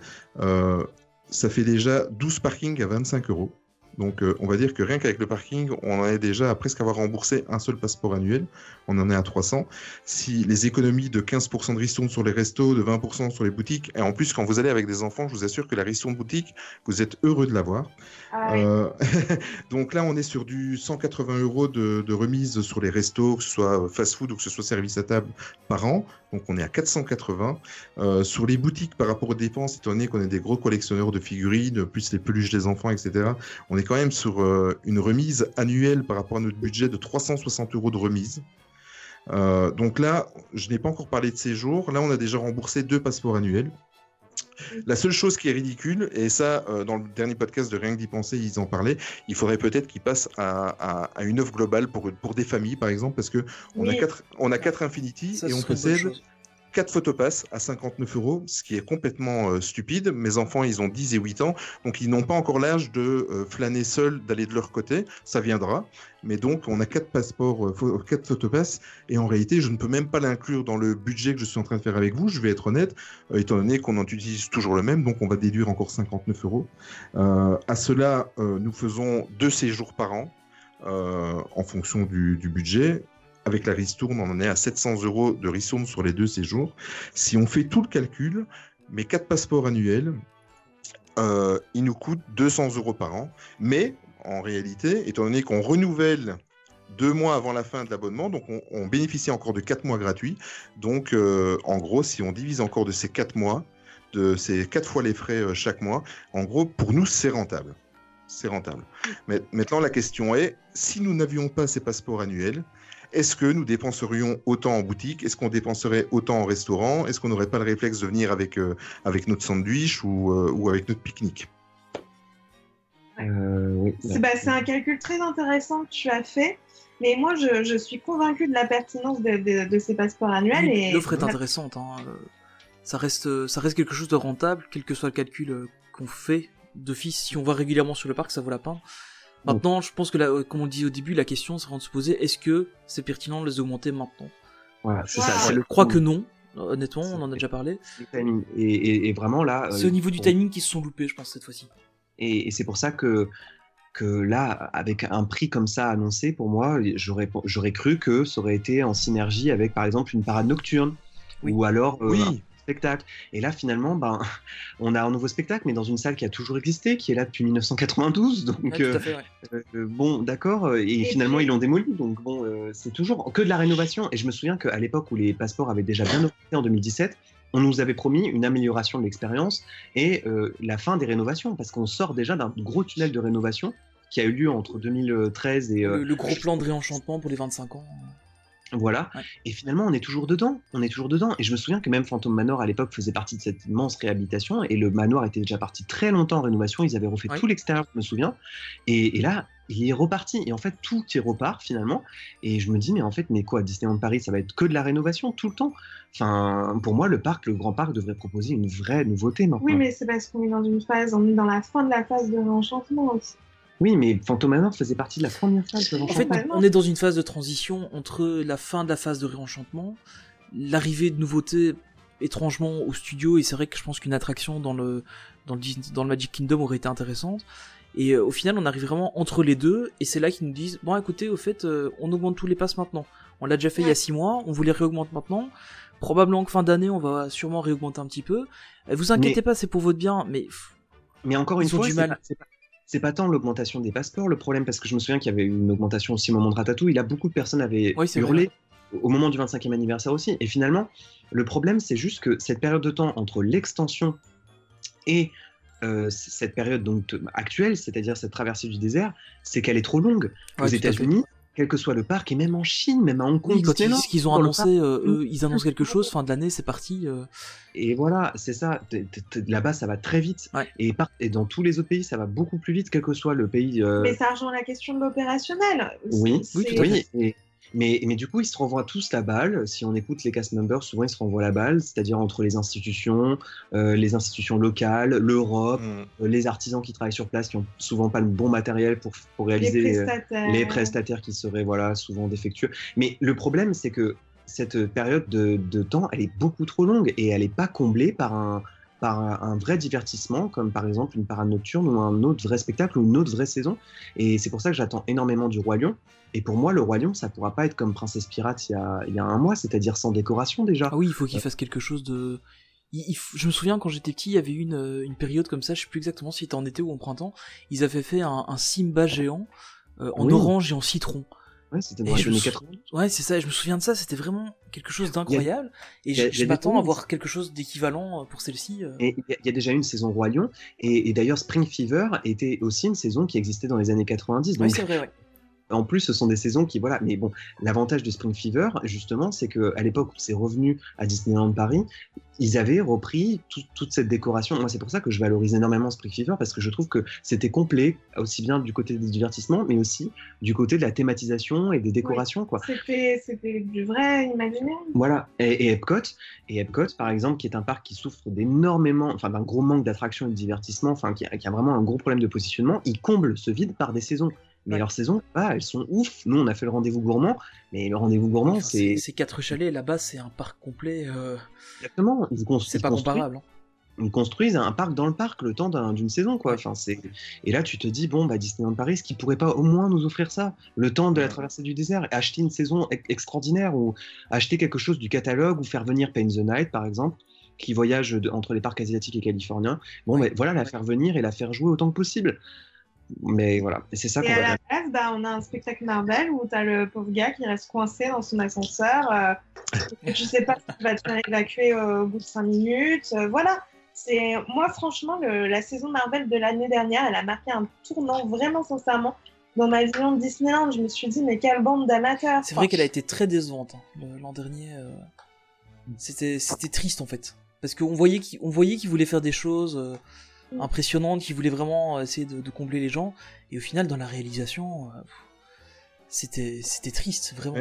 Ça fait déjà 12 parkings à 25 euros. Donc euh, on va dire que rien qu'avec le parking, on en est déjà à presque avoir remboursé un seul passeport annuel. On en est à 300. Si les économies de 15% de ristourne sur les restos, de 20% sur les boutiques, et en plus quand vous allez avec des enfants, je vous assure que la ristourne boutique, vous êtes heureux de l'avoir. Ah oui. Euh, donc là, on est sur du 180 euros de, de remise sur les restos, que ce soit fast-food ou que ce soit service à table par an. Donc on est à 480. Euh, sur les boutiques, par rapport aux dépenses, étant donné qu'on est des gros collectionneurs de figurines, plus les peluches des enfants, etc., on est quand même sur euh, une remise annuelle par rapport à notre budget de 360 euros de remise. Euh, donc là, je n'ai pas encore parlé de séjour. Là, on a déjà remboursé deux passeports annuels. La seule chose qui est ridicule, et ça, euh, dans le dernier podcast de Rien que d'y penser, ils en parlaient, il faudrait peut-être qu'ils passent à, à- à une offre globale pour, pour des familles, par exemple, parce que on, a Oui. quatre, on a quatre Infinity Ça, et on possède. 4 photopasses à 59 euros, ce qui est complètement euh, stupide. Mes enfants, ils ont 10 et 8 ans, donc ils n'ont pas encore l'âge de euh, flâner seuls, d'aller de leur côté. Ça viendra. Mais donc, on a 4 passeports, euh, pho- quatre photopasses, et en réalité, je ne peux même pas l'inclure dans le budget que je suis en train de faire avec vous. Je vais être honnête, euh, étant donné qu'on en utilise toujours le même, donc on va déduire encore 59 euros. Euh, à cela, euh, nous faisons deux séjours par an. euh, en fonction du budget. Avec la ristourne, on en est à 700 euros de ristourne sur les deux séjours. Si on fait tout le calcul, mes quatre passeports annuels, euh, ils nous coûtent 200 euros par an. Mais en réalité, étant donné qu'on renouvelle deux mois avant la fin de l'abonnement, donc on, bénéficie encore de quatre mois gratuits. Donc euh, en gros, si on divise encore de ces quatre mois, de ces quatre fois les frais euh, chaque mois, en gros, pour nous, c'est rentable. C'est rentable. Mais maintenant, la question est, si nous n'avions pas ces passeports annuels, est-ce que nous dépenserions autant en boutique? Est-ce qu'on dépenserait autant en restaurant? Est-ce qu'on n'aurait pas le réflexe de venir avec, euh, avec notre sandwich ou, euh, ou avec notre pique-nique? Euh, oui. C'est bah, c'est un calcul très intéressant que tu as fait. Mais moi, je, je suis convaincue de la pertinence de, de- de ces passeports annuels. Oui, L'offre est intéressante. hein, euh, Ça reste, ça reste quelque chose de rentable, quel que soit le calcul euh, qu'on fait d'office. Si on va régulièrement sur le parc, ça vaut la peine. Maintenant, je pense que, euh, comme on dit au début, la question sera de se poser est-ce que c'est pertinent de les augmenter maintenant? Voilà, c'est Ouais. ça. c'est Je crois que non. Honnêtement, on en a C'est- déjà parlé. Et, et- et vraiment là. C'est euh, au niveau du on- timing qu'ils se sont loupés, je pense, cette fois-ci. Et, et c'est pour ça que, que là, avec un prix comme ça annoncé, pour moi, j'aurais, j'aurais cru que ça aurait été en synergie avec, par exemple, une parade nocturne. Oui. Ou alors euh, Oui. Spectacle. Et là, finalement, ben, on a un nouveau spectacle, mais dans une salle qui a toujours existé, qui est là depuis 1992. Donc, Ouais, euh, à fait, ouais. euh, bon, d'accord. euh, Et, Et finalement, puis- ils l'ont démoli. Donc, bon, euh, c'est toujours que de la rénovation. Et je me souviens qu'à l'époque où les passeports avaient déjà bien augmenté en 2017, on nous avait promis une amélioration de l'expérience et euh, la fin des rénovations, parce qu'on sort déjà d'un gros tunnel de rénovation qui a eu lieu entre 2013 et euh, Le, le gros plan de réenchantement pour les 25 ans. Voilà. Ouais. Et finalement, on est toujours dedans. On est toujours dedans. Et je me souviens que même Phantom Manor à l'époque faisait partie de cette immense réhabilitation. Et le manoir était déjà parti très longtemps en rénovation. Ils avaient refait Ouais. tout l'extérieur, je me souviens. Et, et là, il est reparti. Et en fait, tout y repart finalement. Et je me dis, mais en fait, mais quoi, Disneyland Paris, ça va être que de la rénovation tout le temps? Enfin, pour moi, le parc, le grand parc, devrait proposer une vraie nouveauté maintenant. Oui, mais c'est parce qu'on est dans une phase, on est dans la fin de la phase de réenchantement aussi. Oui, mais Phantom Manor faisait partie de la première phase de En fait, on est dans une phase de transition entre la fin de la phase de réenchantement, l'arrivée de nouveautés étrangement au studio, et c'est vrai que je pense qu'une attraction dans le, dans, le, Dis- dans le Magic Kingdom aurait été intéressante. Et euh, au final, on arrive vraiment entre les deux, et c'est là qu'ils nous disent Bon, écoutez, au fait, euh, on augmente tous les passes maintenant. On l'a déjà fait il y a Ouais. 6 mois, on vous les réaugmente maintenant. Probablement que fin d'année, on va sûrement réaugmenter un petit peu. Euh, vous inquiétez Mais- pas, c'est pour votre bien, mais Mais encore une Ils fois, du c'est mal. pas- c'est pas, tant l'augmentation des passeports le problème, parce que je me souviens qu'il y avait eu une augmentation aussi au moment de Ratatouille. Là, beaucoup de personnes avaient Oui, hurlé au moment du 25e anniversaire aussi. Et finalement, le problème, c'est juste que cette période de temps entre l'extension et euh, cette période donc actuelle, c'est-à-dire cette traversée du désert, c'est qu'elle est trop longue. ouais, Aux. États-Unis, quel que soit le parc, et même en Chine, même à Hong Kong, Oui, quand ils disent qu'ils ont annoncé, euh, eux, ils annoncent quelque chose, fin de l'année, c'est parti. euh, Et voilà, c'est ça. Là-bas, ça va très vite. Ouais. Et, par- et dans tous les autres pays, ça va beaucoup plus vite, quel que soit le pays. euh, Mais ça rejoint la question de l'opérationnel. Oui, oui, tout à fait. oui. et- mais, mais du coup, ils se renvoient tous la balle. Si on écoute les cast members, souvent ils se renvoient la balle, c'est-à-dire entre les institutions, euh, les institutions locales, l'Europe, Mm. euh, les artisans qui travaillent sur place, qui ont souvent pas le bon matériel pour, réaliser les, prestataires. les prestataires qui seraient voilà souvent défectueux. Mais le problème, c'est que cette période de, de temps, elle est beaucoup trop longue et elle n'est pas comblée par un par un un vrai divertissement, comme par exemple une parade nocturne ou un autre vrai spectacle ou une autre vraie saison. Et c'est pour ça que j'attends énormément du Roi Lion. Et pour moi, le Roi Lion, ça pourra pas être comme Princesse Pirate il y a, il y a un mois, c'est-à-dire sans décoration déjà. Ah oui, il faut qu'il fasse quelque chose de. il- il f- je me souviens quand j'étais petit, il y avait eu une, euh, une période comme ça, je sais plus exactement si c'était en été ou en printemps. Ils avaient fait un, un Simba géant euh, en Oui. orange et en citron. Ouais, c'était dans les années sou- 80. Ouais, c'est ça. Je me souviens de ça. C'était vraiment quelque chose d'incroyable. Et a- je, m'attends à voir quelque chose d'équivalent euh, pour celle-ci. euh. Et il y a- il y, a déjà eu une saison Roi Lion. Et, et d'ailleurs, Spring Fever était aussi une saison qui existait dans les années 90. Oui, Donc, c'est vrai. Ouais. En plus, ce sont des saisons qui, voilà, mais bon, l'avantage de Spring Fever, justement, c'est que à l'époque où c'est revenu à Disneyland Paris, ils avaient repris tout- toute cette décoration. Moi, c'est pour ça que je valorise énormément Spring Fever parce que je trouve que c'était complet, aussi bien du côté des divertissements, mais aussi du côté de la thématisation et des décorations, quoi. C'était du vrai imaginaire. Voilà, et, et Epcot, et Epcot par exemple, qui est un parc qui souffre d'énormément, enfin d'un gros manque d'attraction et de divertissement, enfin qui a, qui a vraiment un gros problème de positionnement, il comble ce vide par des saisons. Mais Ouais. leurs saisons, ah, elles sont ouf. Nous, on a fait le rendez-vous gourmand, mais le rendez-vous gourmand, c'est c'est quatre chalets. Là-bas, c'est un parc complet. euh, exactement. C'est pas comparable. hein. Ils construisent un parc dans le parc le temps d'un- d'une saison, quoi. Enfin, c'est et là, tu te dis bon, bah Disneyland Paris, est-ce qu'ils pourraient pas au moins nous offrir ça, le temps de la traversée du désert, et acheter une saison e- extraordinaire ou acheter quelque chose du catalogue ou faire venir Pain the Night, par exemple, qui voyage de- entre les parcs asiatiques et californiens. Bon, Ouais. voilà, la faire venir et la faire jouer autant que possible. Mais voilà, et c'est ça Et qu'on à va. la place, bah, on a un spectacle Marvel où t'as le pauvre gars qui reste coincé dans son ascenseur. euh, et tu sais pas s'il va te faire évacuer euh, au bout de 5 minutes. euh, voilà. C'est Moi, franchement, le- la saison Marvel de l'année dernière, elle a marqué un tournant vraiment sincèrement dans ma vision de Disneyland. Je me suis dit, mais quelle bande d'amateurs. C'est vrai qu'elle a été très décevante hein, l'an dernier. euh, C'était c'était triste en fait, parce qu'on voyait qu'il on voyait qu'il voulait faire des choses euh, impressionnantes, qu'il voulait vraiment essayer de, combler les gens, et au final dans la réalisation, euh, c'était triste vraiment.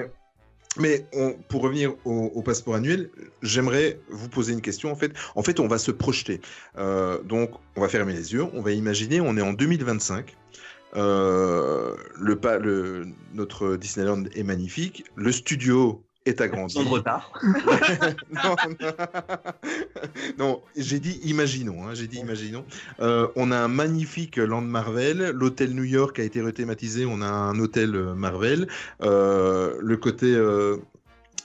Mais pour revenir au, passeport annuel, j'aimerais vous poser une question. En fait, en fait, on va se projeter. Euh, donc, on va fermer les yeux. On va imaginer, on est en 2025. Euh, le, le, notre Disneyland est magnifique. Le studio est agrandi. Sans de retard. non, non. Non, j'ai dit imaginons, hein, j'ai dit imaginons. Euh, on a un magnifique land Marvel, l'hôtel New York a été rethématisé, on a un hôtel euh, Marvel, Euh, le côté euh,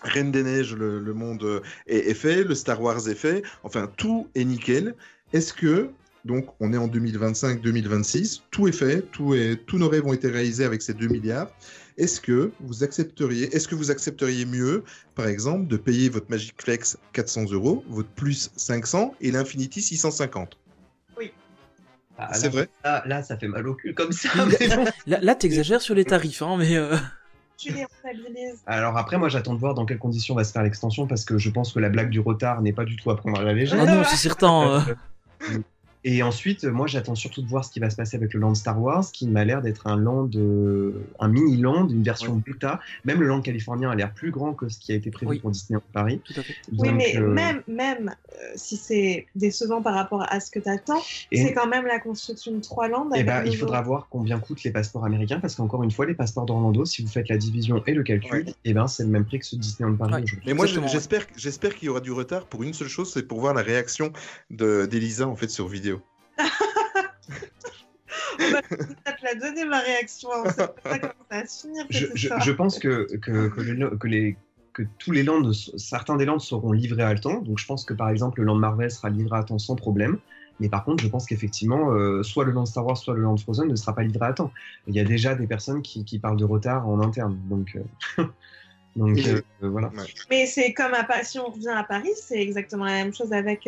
Reine des Neiges, le, le monde est, est fait, le Star Wars est fait, enfin tout est nickel. Est-ce que donc on est en 2025-2026, tout est fait, tout est, tous nos rêves ont été réalisés avec ces 2 milliards. Est-ce que vous accepteriez, est-ce que vous accepteriez mieux, par exemple, de payer votre Magic Flex 400 euros, votre plus 500 et l'Infinity 650 Ah, C'est vrai Là, là, ça fait mal au cul comme ça. Là- mais bon. Là, là t'exagères sur les tarifs, hein, mais euh, Tu les rentabilises. Alors après, moi, j'attends de voir dans quelles conditions va se faire l'extension parce que je pense que la blague du retard n'est pas du tout à prendre à la légère. ah non, c'est certain. Euh, Et ensuite, euh, moi, j'attends surtout de voir ce qui va se passer avec le land Star Wars, qui m'a l'air d'être un land, euh, un mini land, une version bêta. Même le land californien a l'air plus grand que ce qui a été prévu Oui. pour Disneyland Paris. tout à fait. Oui, mais euh, même, même euh, si c'est décevant par rapport à ce que t'attends, et- c'est quand même la construction de trois landes. Eh avec ben, il faudra voir combien coûtent les passeports américains, parce qu'encore une fois, les passeports d'Orlando, si vous faites la division et le calcul, Ouais. eh ben, c'est le même prix que ceux de Disneyland Paris Ouais. Mais moi, j'espère, j'espère qu'il y aura du retard pour une seule chose, c'est pour voir la réaction de d'Elisa en fait sur vidéo. Ça te l'a donné ma réaction. On sait pas comment ça va se finir. je, pense que, que, que, le- que les, que tous les lands, certains des lands seront livrés à temps. Donc je pense que par exemple le land Marvel sera livré à temps sans problème. Mais par contre, je pense qu'effectivement, euh, soit le land Star Wars, soit le land Frozen ne sera pas livré à temps. Il y a déjà des personnes qui, qui parlent de retard en interne. Donc, euh, donc euh, voilà. Mais c'est comme à si on revient à Paris, c'est exactement la même chose avec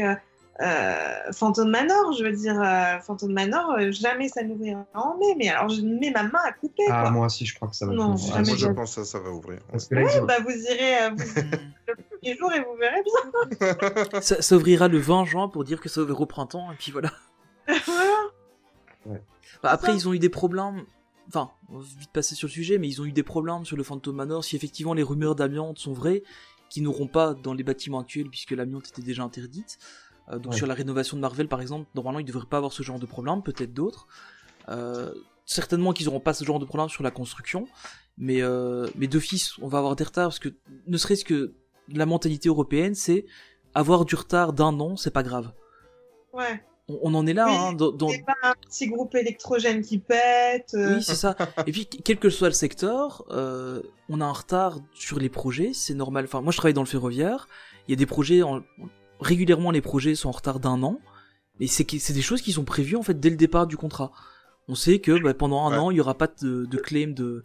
euh, Phantom Manor. Je veux dire, euh, Phantom Manor, euh, jamais ça n'ouvrira en mai. Mais alors, je mets ma main à couper. Ah, quoi. moi aussi, je crois que ça va. Non, finir. Ah, moi, je pense que ça, ça va ouvrir. Parce que là, Ouais, ils ont- bah vous irez euh, vous- le premier jour et vous verrez bien. Ça, ça ouvrira le 20 juin pour dire que ça ouvre au printemps, et puis voilà. Voilà. Bah, après, ça. ils ont eu des problèmes. Enfin, on va vite passer sur le sujet, mais ils ont eu des problèmes sur le Phantom Manor. Si effectivement les rumeurs d'amiante sont vraies, qui n'auront pas dans les bâtiments actuels puisque l'amiante était déjà interdite. Euh, donc Ouais. sur la rénovation de Marvel, par exemple, normalement ils devraient pas avoir ce genre de problème, peut-être d'autres. Euh, certainement qu'ils n'auront pas ce genre de problème sur la construction, mais euh, mais d'office, on va avoir des retards parce que ne serait-ce que la mentalité européenne, c'est avoir du retard d'un an, c'est pas grave. Ouais. On, on en est là, Oui, hein, dans, dans- C'est pas un petit groupe électrogène qui pète. euh, Oui, c'est ça. Et puis, quel que soit le secteur, euh, on a un retard sur les projets, c'est normal. Enfin, moi, je travaille dans le ferroviaire. Il y a des projets, en- régulièrement, les projets sont en retard d'un an. Mais c'est des choses qui sont prévues, en fait, dès le départ du contrat. On sait que bah, pendant un Ouais. an, il y aura pas de, de claim de,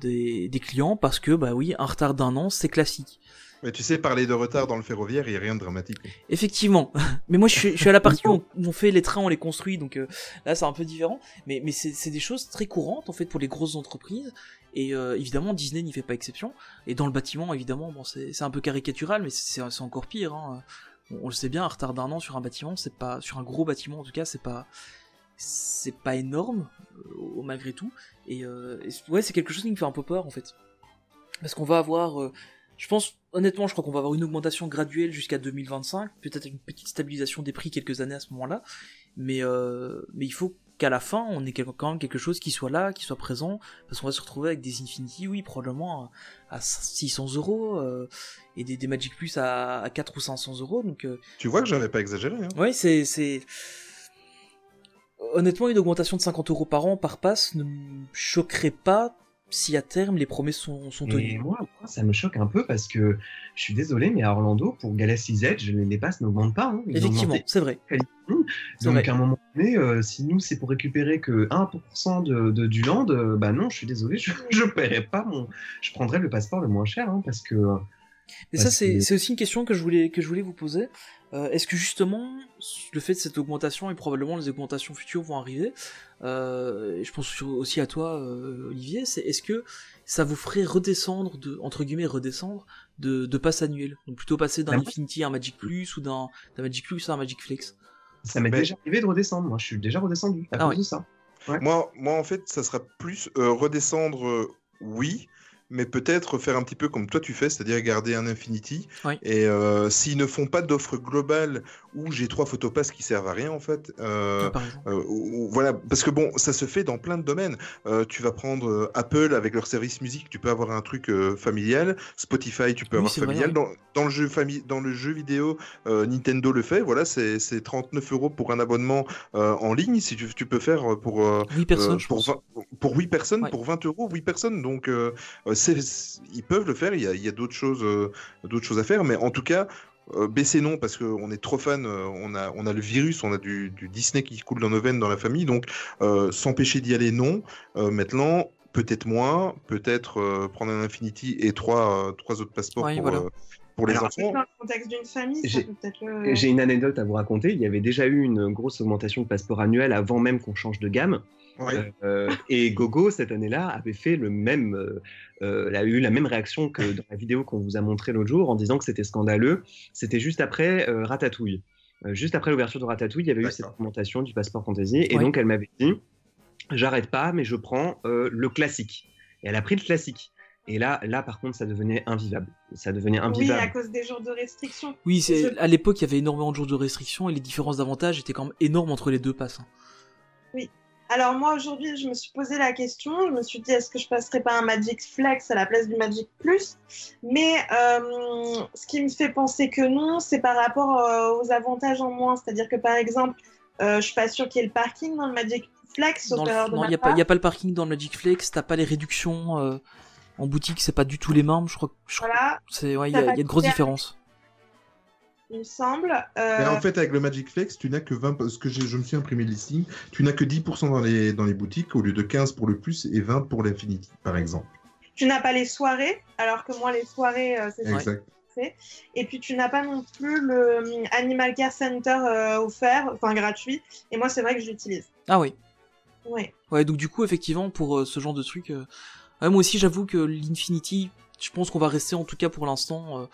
des, des clients parce que, bah oui, un retard d'un an, c'est classique. Mais tu sais, parler de retard dans le ferroviaire, il n'y a rien de dramatique. Effectivement. Mais moi, je suis, je suis à la partie où on, fait les trains, on les construit, donc euh, là, c'est un peu différent. Mais, mais c'est des choses très courantes, en fait, pour les grosses entreprises. Et euh, évidemment, Disney n'y fait pas exception. Et dans le bâtiment, évidemment, bon, c'est un peu caricatural, mais c'est c'est encore pire. Hein. On, le sait bien, un retard d'un an sur un bâtiment, c'est pas sur un gros bâtiment, en tout cas, c'est pas c'est pas énorme euh, malgré tout. Et, euh, c'est quelque chose qui me fait un peu peur, en fait, parce qu'on va avoir euh, je pense, honnêtement, je crois qu'on va avoir une augmentation graduelle jusqu'à 2025, peut-être une petite stabilisation des prix quelques années à ce moment-là, mais, euh, mais il faut qu'à la fin, on ait quand même quelque chose qui soit là, qui soit présent, parce qu'on va se retrouver avec des Infinity, oui, probablement à, à 600 euros, euh, et des, des Magic Plus à, à 4 ou 500 euros, donc euh, Tu vois que j'avais pas exagéré. Hein. ouais, c'est... c'est... Honnêtement, une augmentation de 50 euros par an par pass ne me choquerait pas si à terme les promesses sont, sont Et tenues. moi, moi, ça me choque un peu parce que je suis désolé, mais à Orlando, pour Galaxy's Edge, les passes n'augmentent pas. hein. Effectivement, c'est vrai. Donc vrai. à un moment donné, euh, si nous c'est pour récupérer que 1% de, de- du land, euh, bah non, je suis désolé, je, je paierai pas mon, je prendrai le passeport le moins cher hein, parce que Mais Bah, ça, c'est aussi une question que je voulais, que je voulais vous poser. Euh, Est-ce que justement, le fait de cette augmentation et probablement les augmentations futures vont arriver, euh, et je pense aussi à toi, euh, Olivier, c'est est-ce que ça vous ferait redescendre, de, entre guillemets, redescendre de, de passe annuel? Donc plutôt passer d'un Bah, Infinity à un Magic Plus ou d'un Magic Plus à un Magic Flex? Ça m'est Mais- déjà arrivé de redescendre. Moi, je suis déjà redescendu à Ah cause de ça. Moi, moi, en fait, ça sera plus euh, redescendre, euh, oui, mais peut-être faire un petit peu comme toi tu fais, c'est-à-dire garder un Infinity. Oui. Et euh, s'ils ne font pas d'offre globale où j'ai trois photopasses qui servent à rien, en fait. euh, euh, voilà, parce que bon, ça se fait dans plein de domaines. Tu vas prendre Apple avec leur service musique, tu peux avoir un truc familial. Spotify, tu peux Oui, avoir vrai, familial. oui. Dans, dans le jeu fami- dans le jeu vidéo, Nintendo le fait. Voilà, c'est c'est 39 euros pour un abonnement en ligne. Si tu, tu peux faire pour euh, 8 personnes, pour, pense. 20 pour 8 personnes, Ouais. pour 20 euros, 8 personnes. Donc, ils peuvent le faire. Il y a, il y a d'autres choses, euh, d'autres choses à faire. Mais en tout cas, euh, baisser non, parce qu'on est trop fan. euh, on, a, on a le virus, on a du, du Disney qui coule dans nos veines dans la famille. Donc, euh, s'empêcher d'y aller, non. Euh, maintenant, peut-être moins. Peut-être euh, prendre un Infinity et trois, euh, trois autres passeports Ouais, pour, voilà. euh, pour les Alors, enfants. Dans le contexte d'une famille, J'ai- peut peut-être le. J'ai une anecdote à vous raconter. Il y avait déjà eu une grosse augmentation de passeport annuel avant même qu'on change de gamme. Euh, et Gogo, cette année-là, avait fait le même, euh, euh, a eu la même réaction que dans la vidéo qu'on vous a montrée l'autre jour en disant que c'était scandaleux. C'était juste après euh, Ratatouille. Euh, juste après l'ouverture de Ratatouille, il y avait eu cette augmentation du passeport fantasy. Et Ouais. donc, elle m'avait dit J'arrête pas, mais je prends euh, le classique. Et elle a pris le classique. Et là, là, par contre, ça devenait invivable. Ça devenait Oui, invivable. à cause des jours de restriction. Oui, à l'époque, il y avait énormément de jours de restrictions et les différences d'avantages étaient quand même énormes entre les deux passes. Alors moi aujourd'hui, je me suis posé la question, je me suis dit est-ce que je passerais pas un Magic Flex à la place du Magic Plus? Mais euh, ce qui me fait penser que non, c'est par rapport euh, aux avantages en moins. C'est-à-dire que par exemple, euh, je suis pas sûre qu'il y ait le parking dans le Magic Flex, Dans le- non, il n'y a, pas- a le parking dans le Magic Flex, t'as pas les réductions en boutique, c'est pas du tout les mêmes, je crois. je Voilà, ouais, il y, y a de grosses différences. Il me semble. Mais Euh, en fait, avec le Magic Flex, tu n'as que 20, parce que je me suis imprimé le listing, tu n'as que 10% dans les, dans les boutiques au lieu de 15 pour le plus et 20 pour l'Infinity, par exemple. Tu n'as pas les soirées, alors que moi les soirées, euh, c'est Exact. Et puis tu n'as pas non plus le hum, Animal Care Center euh, offert, enfin gratuit. Et moi c'est vrai que je l'utilise. Ah oui. Oui. Ouais, donc du coup, effectivement, pour euh, ce genre de truc, euh, ouais, moi aussi, j'avoue que l'Infinity, je pense qu'on va rester en tout cas pour l'instant.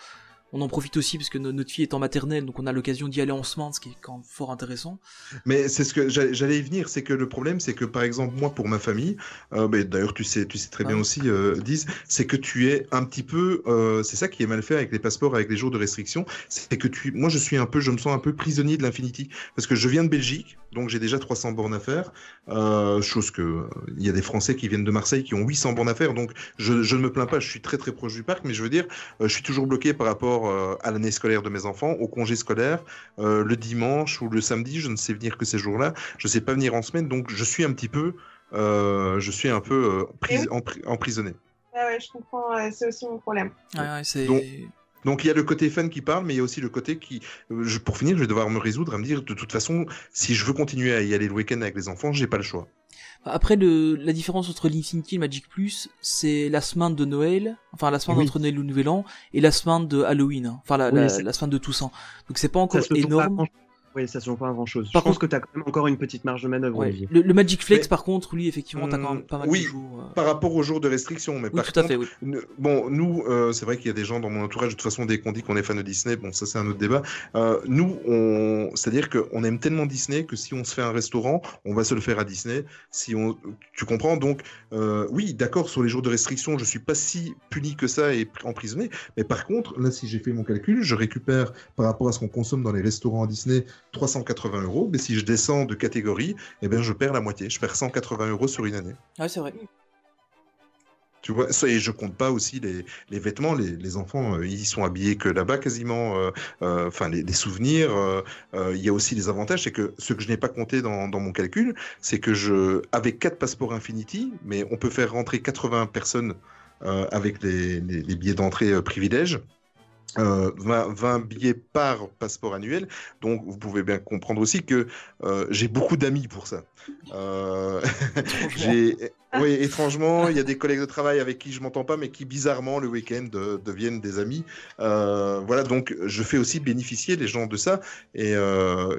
On en profite aussi parce que no- notre fille est en maternelle, donc on a l'occasion d'y aller en semaine, ce qui est quand même fort intéressant. Mais c'est ce que j'allais y venir, c'est que le problème, c'est que par exemple moi pour ma famille, euh, mais d'ailleurs tu sais, tu sais très bien Ah. aussi, euh, Diz, c'est que tu es un petit peu, euh, c'est ça qui est mal fait avec les passeports, avec les jours de restriction, c'est que tu, moi je suis un peu, je me sens un peu prisonnier de l'Infinity parce que je viens de Belgique, donc j'ai déjà 300 bornes à faire, euh, chose que euh, il y a des Français qui viennent de Marseille qui ont 800 bornes à faire, donc je, je ne me plains pas, je suis très très proche du parc, mais je veux dire, euh, je suis toujours bloqué par rapport rapport euh, à l'année scolaire de mes enfants, au congé scolaire, euh, le dimanche ou le samedi, je ne sais venir que ces jours-là, je ne sais pas venir en semaine, donc je suis un petit peu, euh, je suis un peu euh, pris- oui. empri- emprisonné. Ah ouais, je comprends, euh, c'est aussi mon problème. Ouais, ouais, c'est. Donc- Donc il y a le côté fan qui parle, mais il y a aussi le côté qui, je, pour finir, je vais devoir me résoudre à me dire, de toute façon, si je veux continuer à y aller le week-end avec les enfants, j'ai pas le choix. Après, le, la différence entre l'Infinity et le Magic Plus, c'est la semaine de Noël, enfin la semaine Oui. entre Noël et Nouvel An, et la semaine de Halloween, hein. enfin la, Oui, la, c'est- la semaine de Toussaint. Donc c'est pas encore pas énorme. Oui, ça se joue pas à grand chose. Par je pense contre- que tu as quand même encore une petite marge de manœuvre, Ouais. Olivier. Le, le Magic Flex, Mais- par contre, lui, effectivement, t'as quand même Hum, pas mal oui. de jours. euh. Par rapport aux jours de restriction, mais Oui, par tout à contre, fait, oui. Ne- Bon, nous, euh, c'est vrai qu'il y a des gens dans mon entourage, de toute façon, dès qu'on dit qu'on est fan de Disney, bon, ça c'est un autre débat. Euh, nous, on... c'est-à-dire qu'on aime tellement Disney que si on se fait un restaurant, on va se le faire à Disney. Si on... Tu comprends? Donc, euh, oui, d'accord, sur les jours de restriction, je suis pas si puni que ça et emprisonné. Mais par contre, là, si j'ai fait mon calcul, je récupère, par rapport à ce qu'on consomme dans les restaurants à Disney, 380 euros. Mais si je descends de catégorie, eh ben, je perds la moitié. Je perds 180 euros sur une année. Ouais, c'est vrai. Tu vois, ça, et je compte pas aussi les, les vêtements. Les, les enfants, euh, ils sont habillés que là-bas quasiment. euh, euh, Enfin, les, les souvenirs. Il y a aussi les avantages, c'est que ce que je n'ai pas compté dans, dans mon calcul, c'est que je, avec quatre passeports Infinity, mais on peut faire rentrer 80 personnes avec les, billets d'entrée privilèges. Euh, 20, 20 billets par passeport annuel. Donc, vous pouvez bien comprendre aussi que euh, j'ai beaucoup d'amis pour ça. Euh, j'ai, oui, étrangement, il y a des collègues de travail avec qui je m'entends pas, mais qui bizarrement le week-end euh, deviennent des amis. Euh, voilà, donc je fais aussi bénéficier les gens de ça. Et euh,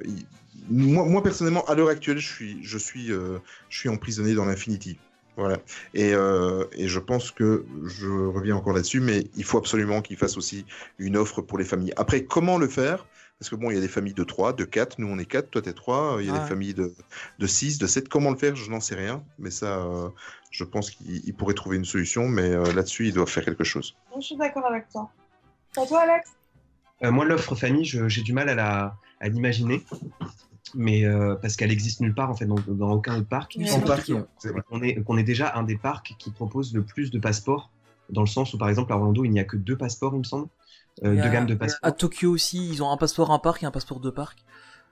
moi, moi personnellement, à l'heure actuelle, je suis, je suis, euh, je suis emprisonné dans l'infinity. Voilà. Et, euh, et je pense que je reviens encore là-dessus, mais il faut absolument qu'ils fassent aussi une offre pour les familles. Après, comment le faire? Parce que bon, il y a des familles de 3, de 4, nous on est 4, toi t'es 3, il y a Ouais. des familles de, de 6, de 7. Comment le faire? Je n'en sais rien, mais ça, euh, je pense qu'ils ils pourraient trouver une solution, mais euh, là-dessus, ils doivent faire quelque chose. Je suis d'accord avec toi. Pour toi, Alex? Euh, moi, l'offre famille, j'ai du mal à l'imaginer, mais euh, parce qu'elle existe nulle part en fait, dans, dans aucun autre parc. Ouais, non, vrai. On est, déjà un des parcs qui propose le plus de passeports, dans le sens où par exemple à Orlando, il n'y a que deux passeports, il me semble, euh, deux gammes de À passeports. Tokyo aussi, ils ont un passeport un parc et un passeport deux parcs.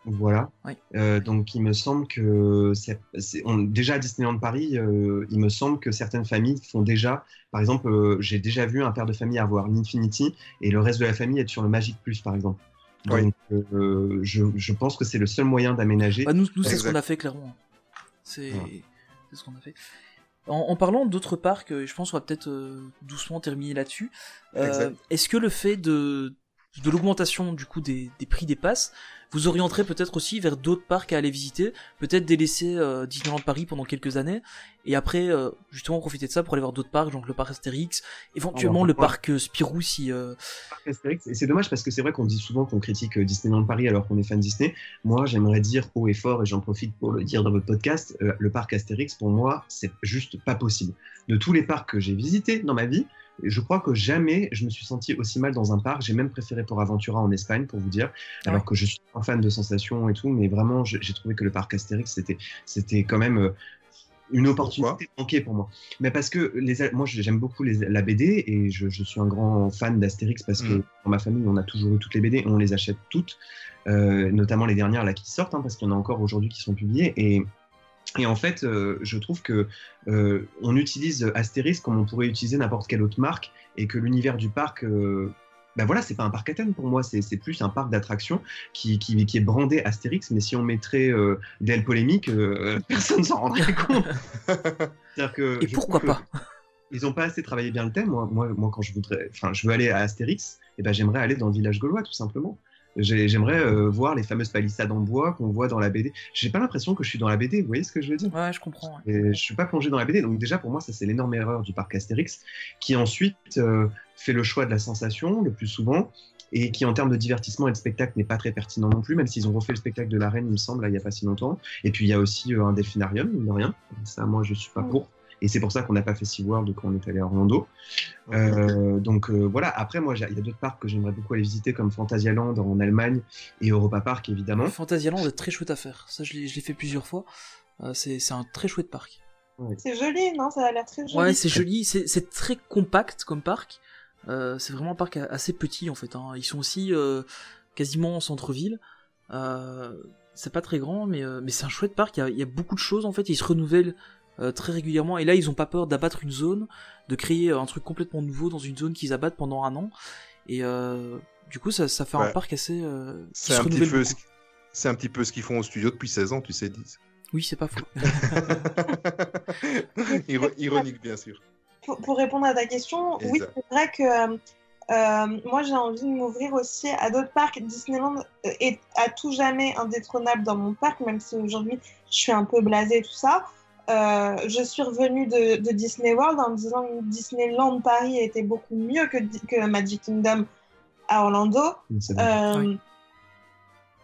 Voilà. Oui. Euh, donc il me semble que on- déjà à Disneyland Paris, euh, il me semble que certaines familles font déjà, par exemple, euh, j'ai déjà vu un père de famille avoir l'Infinity et le reste de la famille être sur le Magic Plus, par exemple. Oui. Euh, je, je pense que c'est le seul moyen d'aménager. Bah, nous, nous c'est ce qu'on a fait clairement. C'est Ouais. ce qu'on a fait. En, en parlant d'autres parcs, euh, je pense qu'on va peut-être euh, doucement terminer là-dessus. Euh. Est-ce que le fait de, de l'augmentation du coup des, des prix des passes vous orienterait peut-être aussi vers d'autres parcs à aller visiter, peut-être délaisser euh, Disneyland Paris pendant quelques années, et après euh, justement profiter de ça pour aller voir d'autres parcs, genre le parc Astérix, éventuellement Ah bah, le pourquoi parc euh, Spirou si... Astérix. Et c'est dommage parce que c'est vrai qu'on dit souvent qu'on critique Disneyland Paris alors qu'on est fan de Disney. Moi, j'aimerais dire haut et fort, et j'en profite pour le dire dans votre podcast, le parc Astérix, pour moi, c'est juste pas possible. De tous les parcs que j'ai visités dans ma vie, je crois que jamais je me suis senti aussi mal dans un parc. J'ai même préféré pour Aventura en Espagne, pour vous dire, alors que je suis un fan de sensations et tout, mais vraiment, j'ai trouvé que le parc Astérix, c'était c'était quand même euh, une opportunité manquée pour moi. Mais parce que les, moi, j'aime beaucoup les, la BD et je, je suis un grand fan d'Astérix parce que Mm. dans ma famille, on a toujours eu toutes les BD, on les achète toutes, euh, notamment les dernières là qui sortent, hein, parce qu'il y en a encore aujourd'hui qui sont publiées. Et, et en fait, euh, je trouve que euh, on utilise Astérix comme on pourrait utiliser n'importe quelle autre marque et que l'univers du parc. euh, ben voilà, c'est pas un parc à thème pour moi, c'est plus un parc d'attractions qui, qui, qui est brandé Astérix, mais si on mettrait euh, des polémiques, euh, personne s'en rendrait compte. Que Et je pourquoi trouve que- pas? ils ont pas assez travaillé bien le thème. Moi, moi, moi quand je voudrais, enfin, je veux aller à Astérix, et ben j'aimerais aller dans le village gaulois, tout simplement. J'ai- J'aimerais euh, voir les fameuses palissades en bois qu'on voit dans la BD. J'ai pas l'impression que je suis dans la BD. Vous voyez ce que je veux dire? Ouais, je comprends. ouais. et je suis pas plongé dans la BD, donc déjà pour moi ça c'est l'énorme erreur du parc Astérix, qui ensuite euh, fait le choix de la sensation le plus souvent, et qui en termes de divertissement et de spectacle n'est pas très pertinent non plus, même s'ils ont refait le spectacle de la Reine, il me semble, là, il y a pas si longtemps. Et puis il y a aussi euh, un delphinarium, mine de rien. Ça, moi je suis pas pour. Et c'est pour ça qu'on n'a pas fait SeaWorld quand on est allé à Orlando. Euh, donc euh, voilà, après moi il y a d'autres parcs que j'aimerais beaucoup aller visiter comme Phantasialand en Allemagne et Europa Park évidemment. Fantasyland est très chouette à faire. Ça, je l'ai je l'ai fait plusieurs fois. Euh, c'est c'est un très chouette parc. C'est joli, non? Ça a l'air très joli. Ouais, c'est joli, c'est c'est très compact comme parc. Euh, c'est vraiment un parc a- assez petit en fait. hein. Ils sont aussi euh, quasiment en centre-ville. Euh, c'est pas très grand, mais, euh, mais c'est un chouette parc. Il y, a, il y a beaucoup de choses en fait. Ils se renouvellent euh, très régulièrement. Et là, ils ont pas peur d'abattre une zone, de créer euh, un truc complètement nouveau dans une zone qu'ils abattent pendant un an. Et euh, du coup, ça, ça fait un parc assez. euh, C'est un, ce... un petit peu ce qu'ils font au studio depuis 16 ans, tu sais, Diz. Oui, c'est pas faux. Iro- Ironique, bien sûr. Pour, pour répondre à ta question, Et oui, c'est vrai que euh, moi j'ai envie de m'ouvrir aussi à d'autres parcs. Disneyland est à tout jamais indétrônable dans mon parc, même si aujourd'hui je suis un peu blasée tout ça. Euh, je suis revenue de, de Disney World en me disant que Disneyland Paris était beaucoup mieux que, Magic Kingdom à Orlando. Euh, Oui.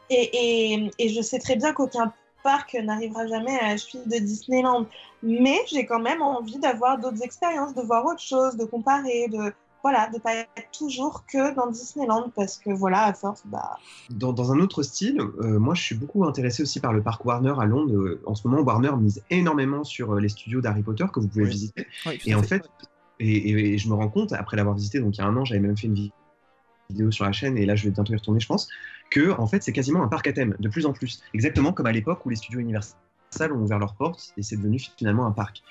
et, et, et je sais très bien qu'aucun parc n'arrivera jamais à la cheville de Disneyland. Mais j'ai quand même envie d'avoir d'autres expériences, de voir autre chose, de comparer, de voilà, de pas être toujours que dans Disneyland parce que voilà, à force, bah. Dans, dans un autre style, euh, moi je suis beaucoup intéressé aussi par le parc Warner à Londres. Euh, En ce moment, Warner mise énormément sur euh, les studios d'Harry Potter que vous pouvez Oui. visiter. Et en fait, et, et- et je me rends compte, après l'avoir visité, donc il y a un an, j'avais même fait une vi- vidéo sur la chaîne, et là je vais bientôt y retourner, je pense, que en fait c'est quasiment un parc à thème, de plus en plus. Exactement comme à l'époque où les studios Universal ont ouvert leurs portes, et c'est devenu finalement un parc.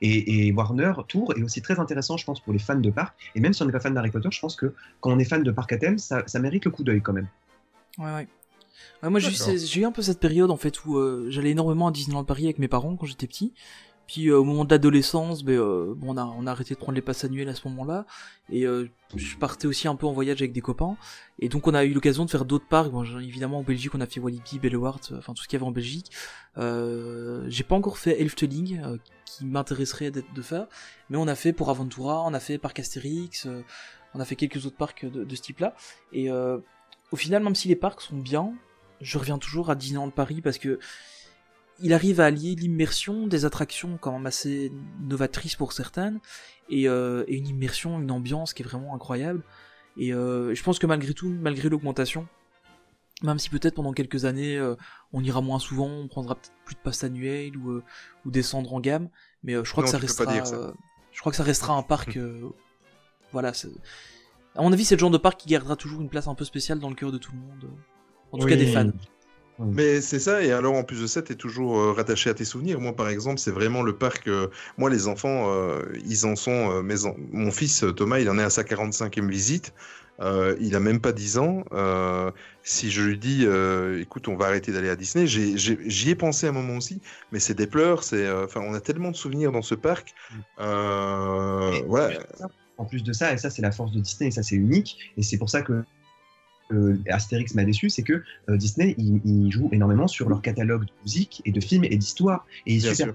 Et, et Warner Tour est aussi très intéressant, je pense, pour les fans de parc. Et même si on n'est pas fan d'Harry Potter, je pense que quand on est fan de parc à thème, ça, ça mérite le coup d'œil quand même. Ouais, ouais. Ouais, moi, j'ai eu, un peu cette période, en fait, où euh, j'allais énormément à Disneyland Paris avec mes parents quand j'étais petit. Puis, euh, au moment de l'adolescence, ben, euh, bon, on, a, on a arrêté de prendre les passes annuelles à ce moment-là. Et euh, je partais aussi un peu en voyage avec des copains. Et donc, on a eu l'occasion de faire d'autres parcs. Bon, évidemment, en Belgique, on a fait Walibi, Bellewart, enfin, tout ce qu'il y avait en Belgique. Euh, j'ai pas encore fait Elfteling, euh, qui m'intéresserait d'être de faire. Mais on a fait pour Aventura, on a fait Parc Astérix, euh, on a fait quelques autres parcs de, ce type-là. Et euh, au final, même si les parcs sont bien, je reviens toujours à Disneyland Paris parce que il arrive à allier l'immersion des attractions quand même assez novatrices pour certaines et, euh, une immersion, une ambiance qui est vraiment incroyable. Et je pense que malgré tout, malgré l'augmentation, même si peut-être pendant quelques années euh, on ira moins souvent, on prendra peut-être plus de passe annuel ou, euh, ou descendre en gamme, mais euh, je crois Non, que ça restera, dire ça. euh, je crois que ça restera un parc. euh, voilà, à mon avis, c'est le genre de parc qui gardera toujours une place un peu spéciale dans le cœur de tout le monde. euh, En tout cas, des fans. Mais c'est ça, et alors en plus de ça, tu es toujours euh, rattaché à tes souvenirs. Moi, par exemple, c'est vraiment le parc. euh, moi, les enfants, euh, ils en sont. euh, mes en- Mon fils Thomas, il en est à sa 45e visite. Euh, il a même pas 10 ans. Euh, si je lui dis, euh, écoute, on va arrêter d'aller à Disney, j'y ai, pensé un moment aussi, mais c'est des pleurs. C'est, enfin, on a tellement de souvenirs dans ce parc. Et- ouais. En plus de ça, et ça c'est la force de Disney, et ça c'est unique, et c'est pour ça que euh, Astérix m'a déçu, c'est que euh, Disney, il, il joue énormément sur leur catalogue de musique et de films et d'histoire, et ils Bien super sûr.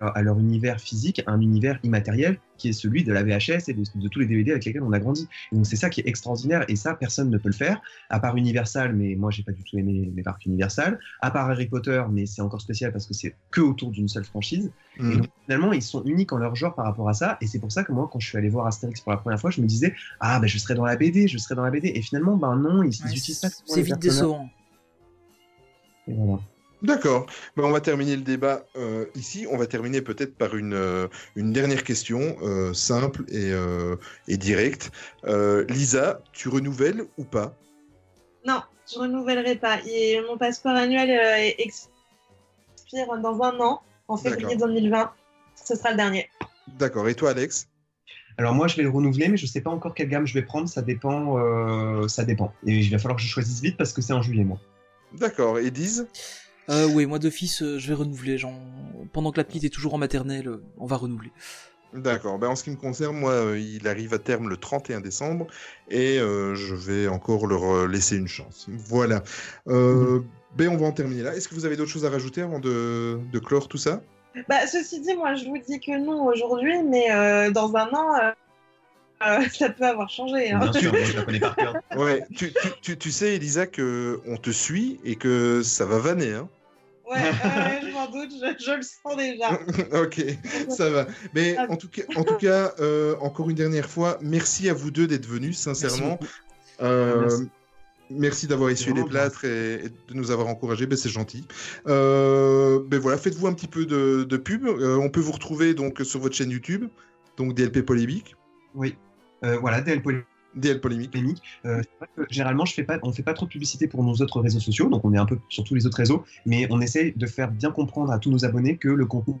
À leur univers physique, un univers immatériel qui est celui de la VHS et de, de tous les DVD avec lesquels on a grandi. Et donc c'est ça qui est extraordinaire, et ça personne ne peut le faire, à part Universal, mais moi j'ai pas du tout aimé les parcs Universal, à part Harry Potter, mais c'est encore spécial parce que c'est que autour d'une seule franchise. Et Mhm. donc, finalement, ils sont uniques en leur genre par rapport à ça. Et c'est pour ça que moi, quand je suis allé voir Astérix pour la première fois, je me disais, ah, ben, je serai dans la BD, je serai dans la BD. Et finalement, ben non, ils, ils Ouais, utilisent pas. c'est vite décevant. Et voilà. D'accord. Ben, on va terminer le débat euh, ici. On va terminer peut-être par une, euh, une dernière question euh, simple et, euh, et directe. Euh, Lisa, tu renouvelles ou pas? Non, je renouvellerai pas. Et mon passeport annuel euh, expire dans un an, en février 2020. Ce sera le dernier. D'accord. Et toi, Alex? Alors moi, je vais le renouveler, mais je sais pas encore quelle gamme je vais prendre. Ça dépend. euh, ça dépend. Et il va falloir que je choisisse vite parce que c'est en juillet, moi. D'accord. Et Diz? Euh, oui, moi d'office, euh, je vais renouveler. Genre, pendant que la petite est toujours en maternelle, euh, on va renouveler. D'accord. Ben, en ce qui me concerne, moi, euh, il arrive à terme le 31 décembre et euh, je vais encore leur laisser une chance. Voilà. Euh, Ben, on va en terminer là. Est-ce que vous avez d'autres choses à rajouter avant de, de clore tout ça? Bah, ceci dit, moi, je vous dis que non aujourd'hui, mais euh, dans un an, euh, euh, ça peut avoir changé. hein. Bien sûr, moi, je la connais par cœur. Ouais. tu, tu, tu, tu sais, Elisa, que on te suit et que ça va vanner. Hein Ouais, je m'en doute, je, je le sens déjà. ok, ça va. Mais en tout cas, en tout cas euh, encore une dernière fois, merci à vous deux d'être venus, sincèrement. Merci Euh, Merci. merci d'avoir essuyé les plâtres et, et de nous avoir encouragés, ben, c'est gentil. Euh, ben voilà, faites-vous un petit peu de, de pub. Euh, on peut vous retrouver donc sur votre chaîne YouTube, donc DLP Polémique. Oui. Euh, voilà, DL DL Polémique. Polémique. Euh, c'est vrai que généralement, je fais pas, on fait pas trop de publicité pour nos autres réseaux sociaux, donc on est un peu sur tous les autres réseaux, mais on essaye de faire bien comprendre à tous nos abonnés que le contenu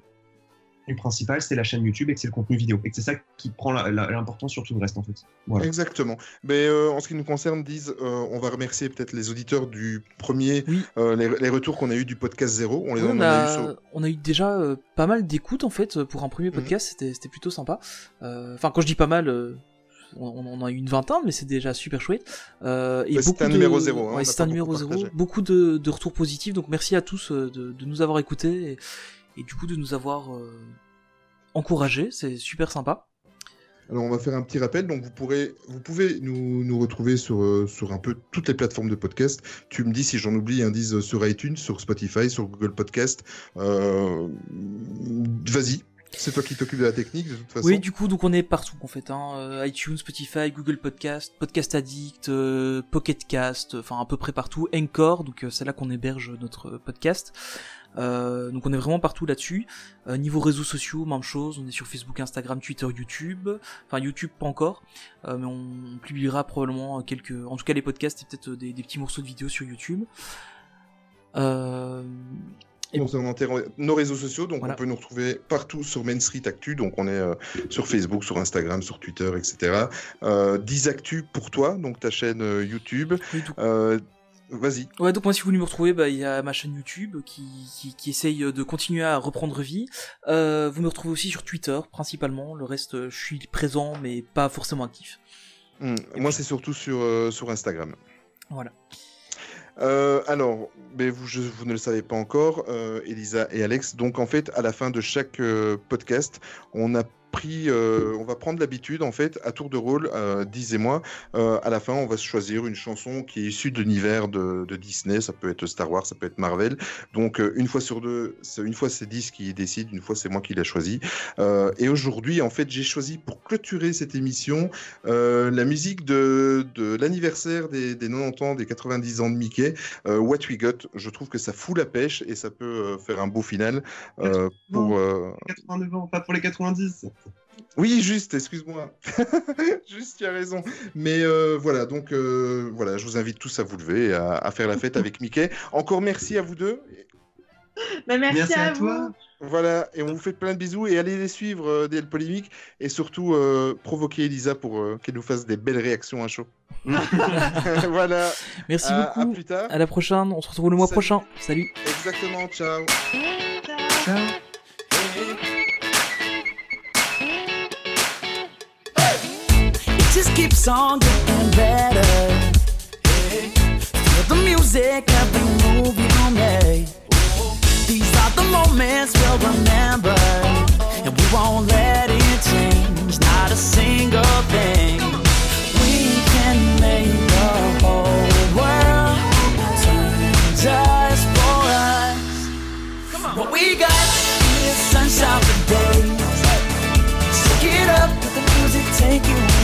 principal, c'est la chaîne YouTube et que c'est le contenu vidéo. Et que c'est ça qui prend l'importance sur tout le reste, en fait. Voilà. Exactement. Mais euh, en ce qui nous concerne, disent, euh, on va remercier peut-être les auditeurs du premier, Oui. euh, les, les retours qu'on a eu du podcast zéro. On les Oui, en on, a eu sur- on a eu déjà euh, pas mal d'écoutes en fait pour un Mhm. premier podcast, c'était c'était plutôt sympa. Euh, Enfin, quand je dis pas mal, euh, on, on en a eu une vingtaine, mais c'est déjà super chouette. Euh, et c'est beaucoup un de- numéro zéro, hein, on ouais, n'a c'est un numéro beaucoup zéro. Beaucoup de, de retours positifs, donc merci à tous euh, de, de nous avoir écoutés et, et du coup de nous avoir euh, encouragés, c'est super sympa. Alors on va faire un petit rappel. Donc vous pourrez, vous pouvez nous, nous retrouver sur, euh, sur un peu toutes les plateformes de podcast. Tu me dis si j'en oublie un sur iTunes, sur Spotify, sur Google Podcast. Euh, Vas-y, c'est toi qui t'occupes de la technique de toute façon. Oui, du coup, donc on est partout en fait, hein, euh, iTunes, Spotify, Google Podcast, Podcast Addict, euh, Pocket Cast, enfin à peu près partout, Encore, donc euh, c'est là qu'on héberge notre podcast. Euh, donc on est vraiment partout là-dessus. Euh, niveau réseaux sociaux, même chose, on est sur Facebook, Instagram, Twitter, YouTube. Enfin YouTube pas encore, euh, mais on publiera probablement quelques, en tout cas les podcasts et peut-être des, des petits morceaux de vidéos sur YouTube. Concernant nos réseaux sociaux, donc Voilà. on peut nous retrouver partout sur Main Street Actu, donc on est euh, sur Facebook, sur Instagram, sur Twitter, etc. Euh, 10 Actu pour toi, donc ta chaîne euh, YouTube. Euh, Vas-y. Ouais, donc moi, si vous voulez me retrouver, bah, il y a ma chaîne YouTube qui, qui, qui essaye de continuer à reprendre vie. Euh, vous me retrouvez aussi sur Twitter, principalement. Le reste, je suis présent, mais pas forcément actif. Hmm, Moi, c'est surtout sur, euh, sur Instagram. Voilà. Euh, alors, mais vous, je- vous ne le savez pas encore, euh, Elisa et Alex. Donc, en fait, à la fin de chaque euh, podcast, on a pris, euh, on va prendre l'habitude, en fait, à tour de rôle, euh, Diz et moi, euh, à la fin, on va se choisir une chanson qui est issue de l'univers de, de Disney. Ça peut être Star Wars, ça peut être Marvel. Donc, une fois sur deux, une fois c'est Diz qui décide, une fois c'est moi qui l'ai choisi. Et aujourd'hui, en fait, j'ai choisi pour clôturer cette émission la musique de, de l'anniversaire des, des 90 ans, des 90 ans de Mickey, euh, What We Got. Je trouve que ça fout la pêche et ça peut euh, faire un beau final euh, pour. euh, 89 ans, pas pour les 90. Oui, juste, excuse-moi. juste, tu as raison. Mais euh, voilà, donc euh, voilà, je vous invite tous à vous lever et à, à faire la fête avec Mickey. Encore merci à vous deux. Mais merci, Merci à, à toi. vous. Voilà, et on vous fait plein de bisous et allez les suivre, euh, DL Polémique, et surtout euh, provoquer Elisa pour euh, qu'elle nous fasse des belles réactions à chaud. voilà, Merci à, à beaucoup. plus tard. À la prochaine. On se retrouve le mois Salut. prochain. Salut. Exactement, ciao. Ciao. Just keeps on getting better. Feel the music, every move you make. These are the moments we'll remember, and we won't let it change. Not a single thing. We can make the whole world turn just for us. What we got is sunshine for days. It up, let the music take you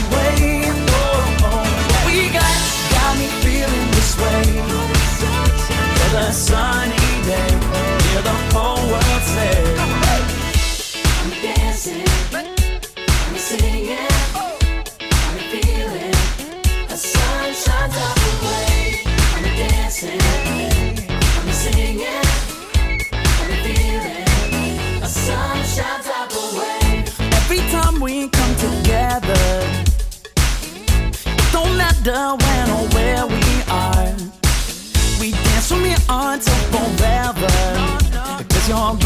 sun. Matter when or where we are. We dance from here on till forever. Cause you're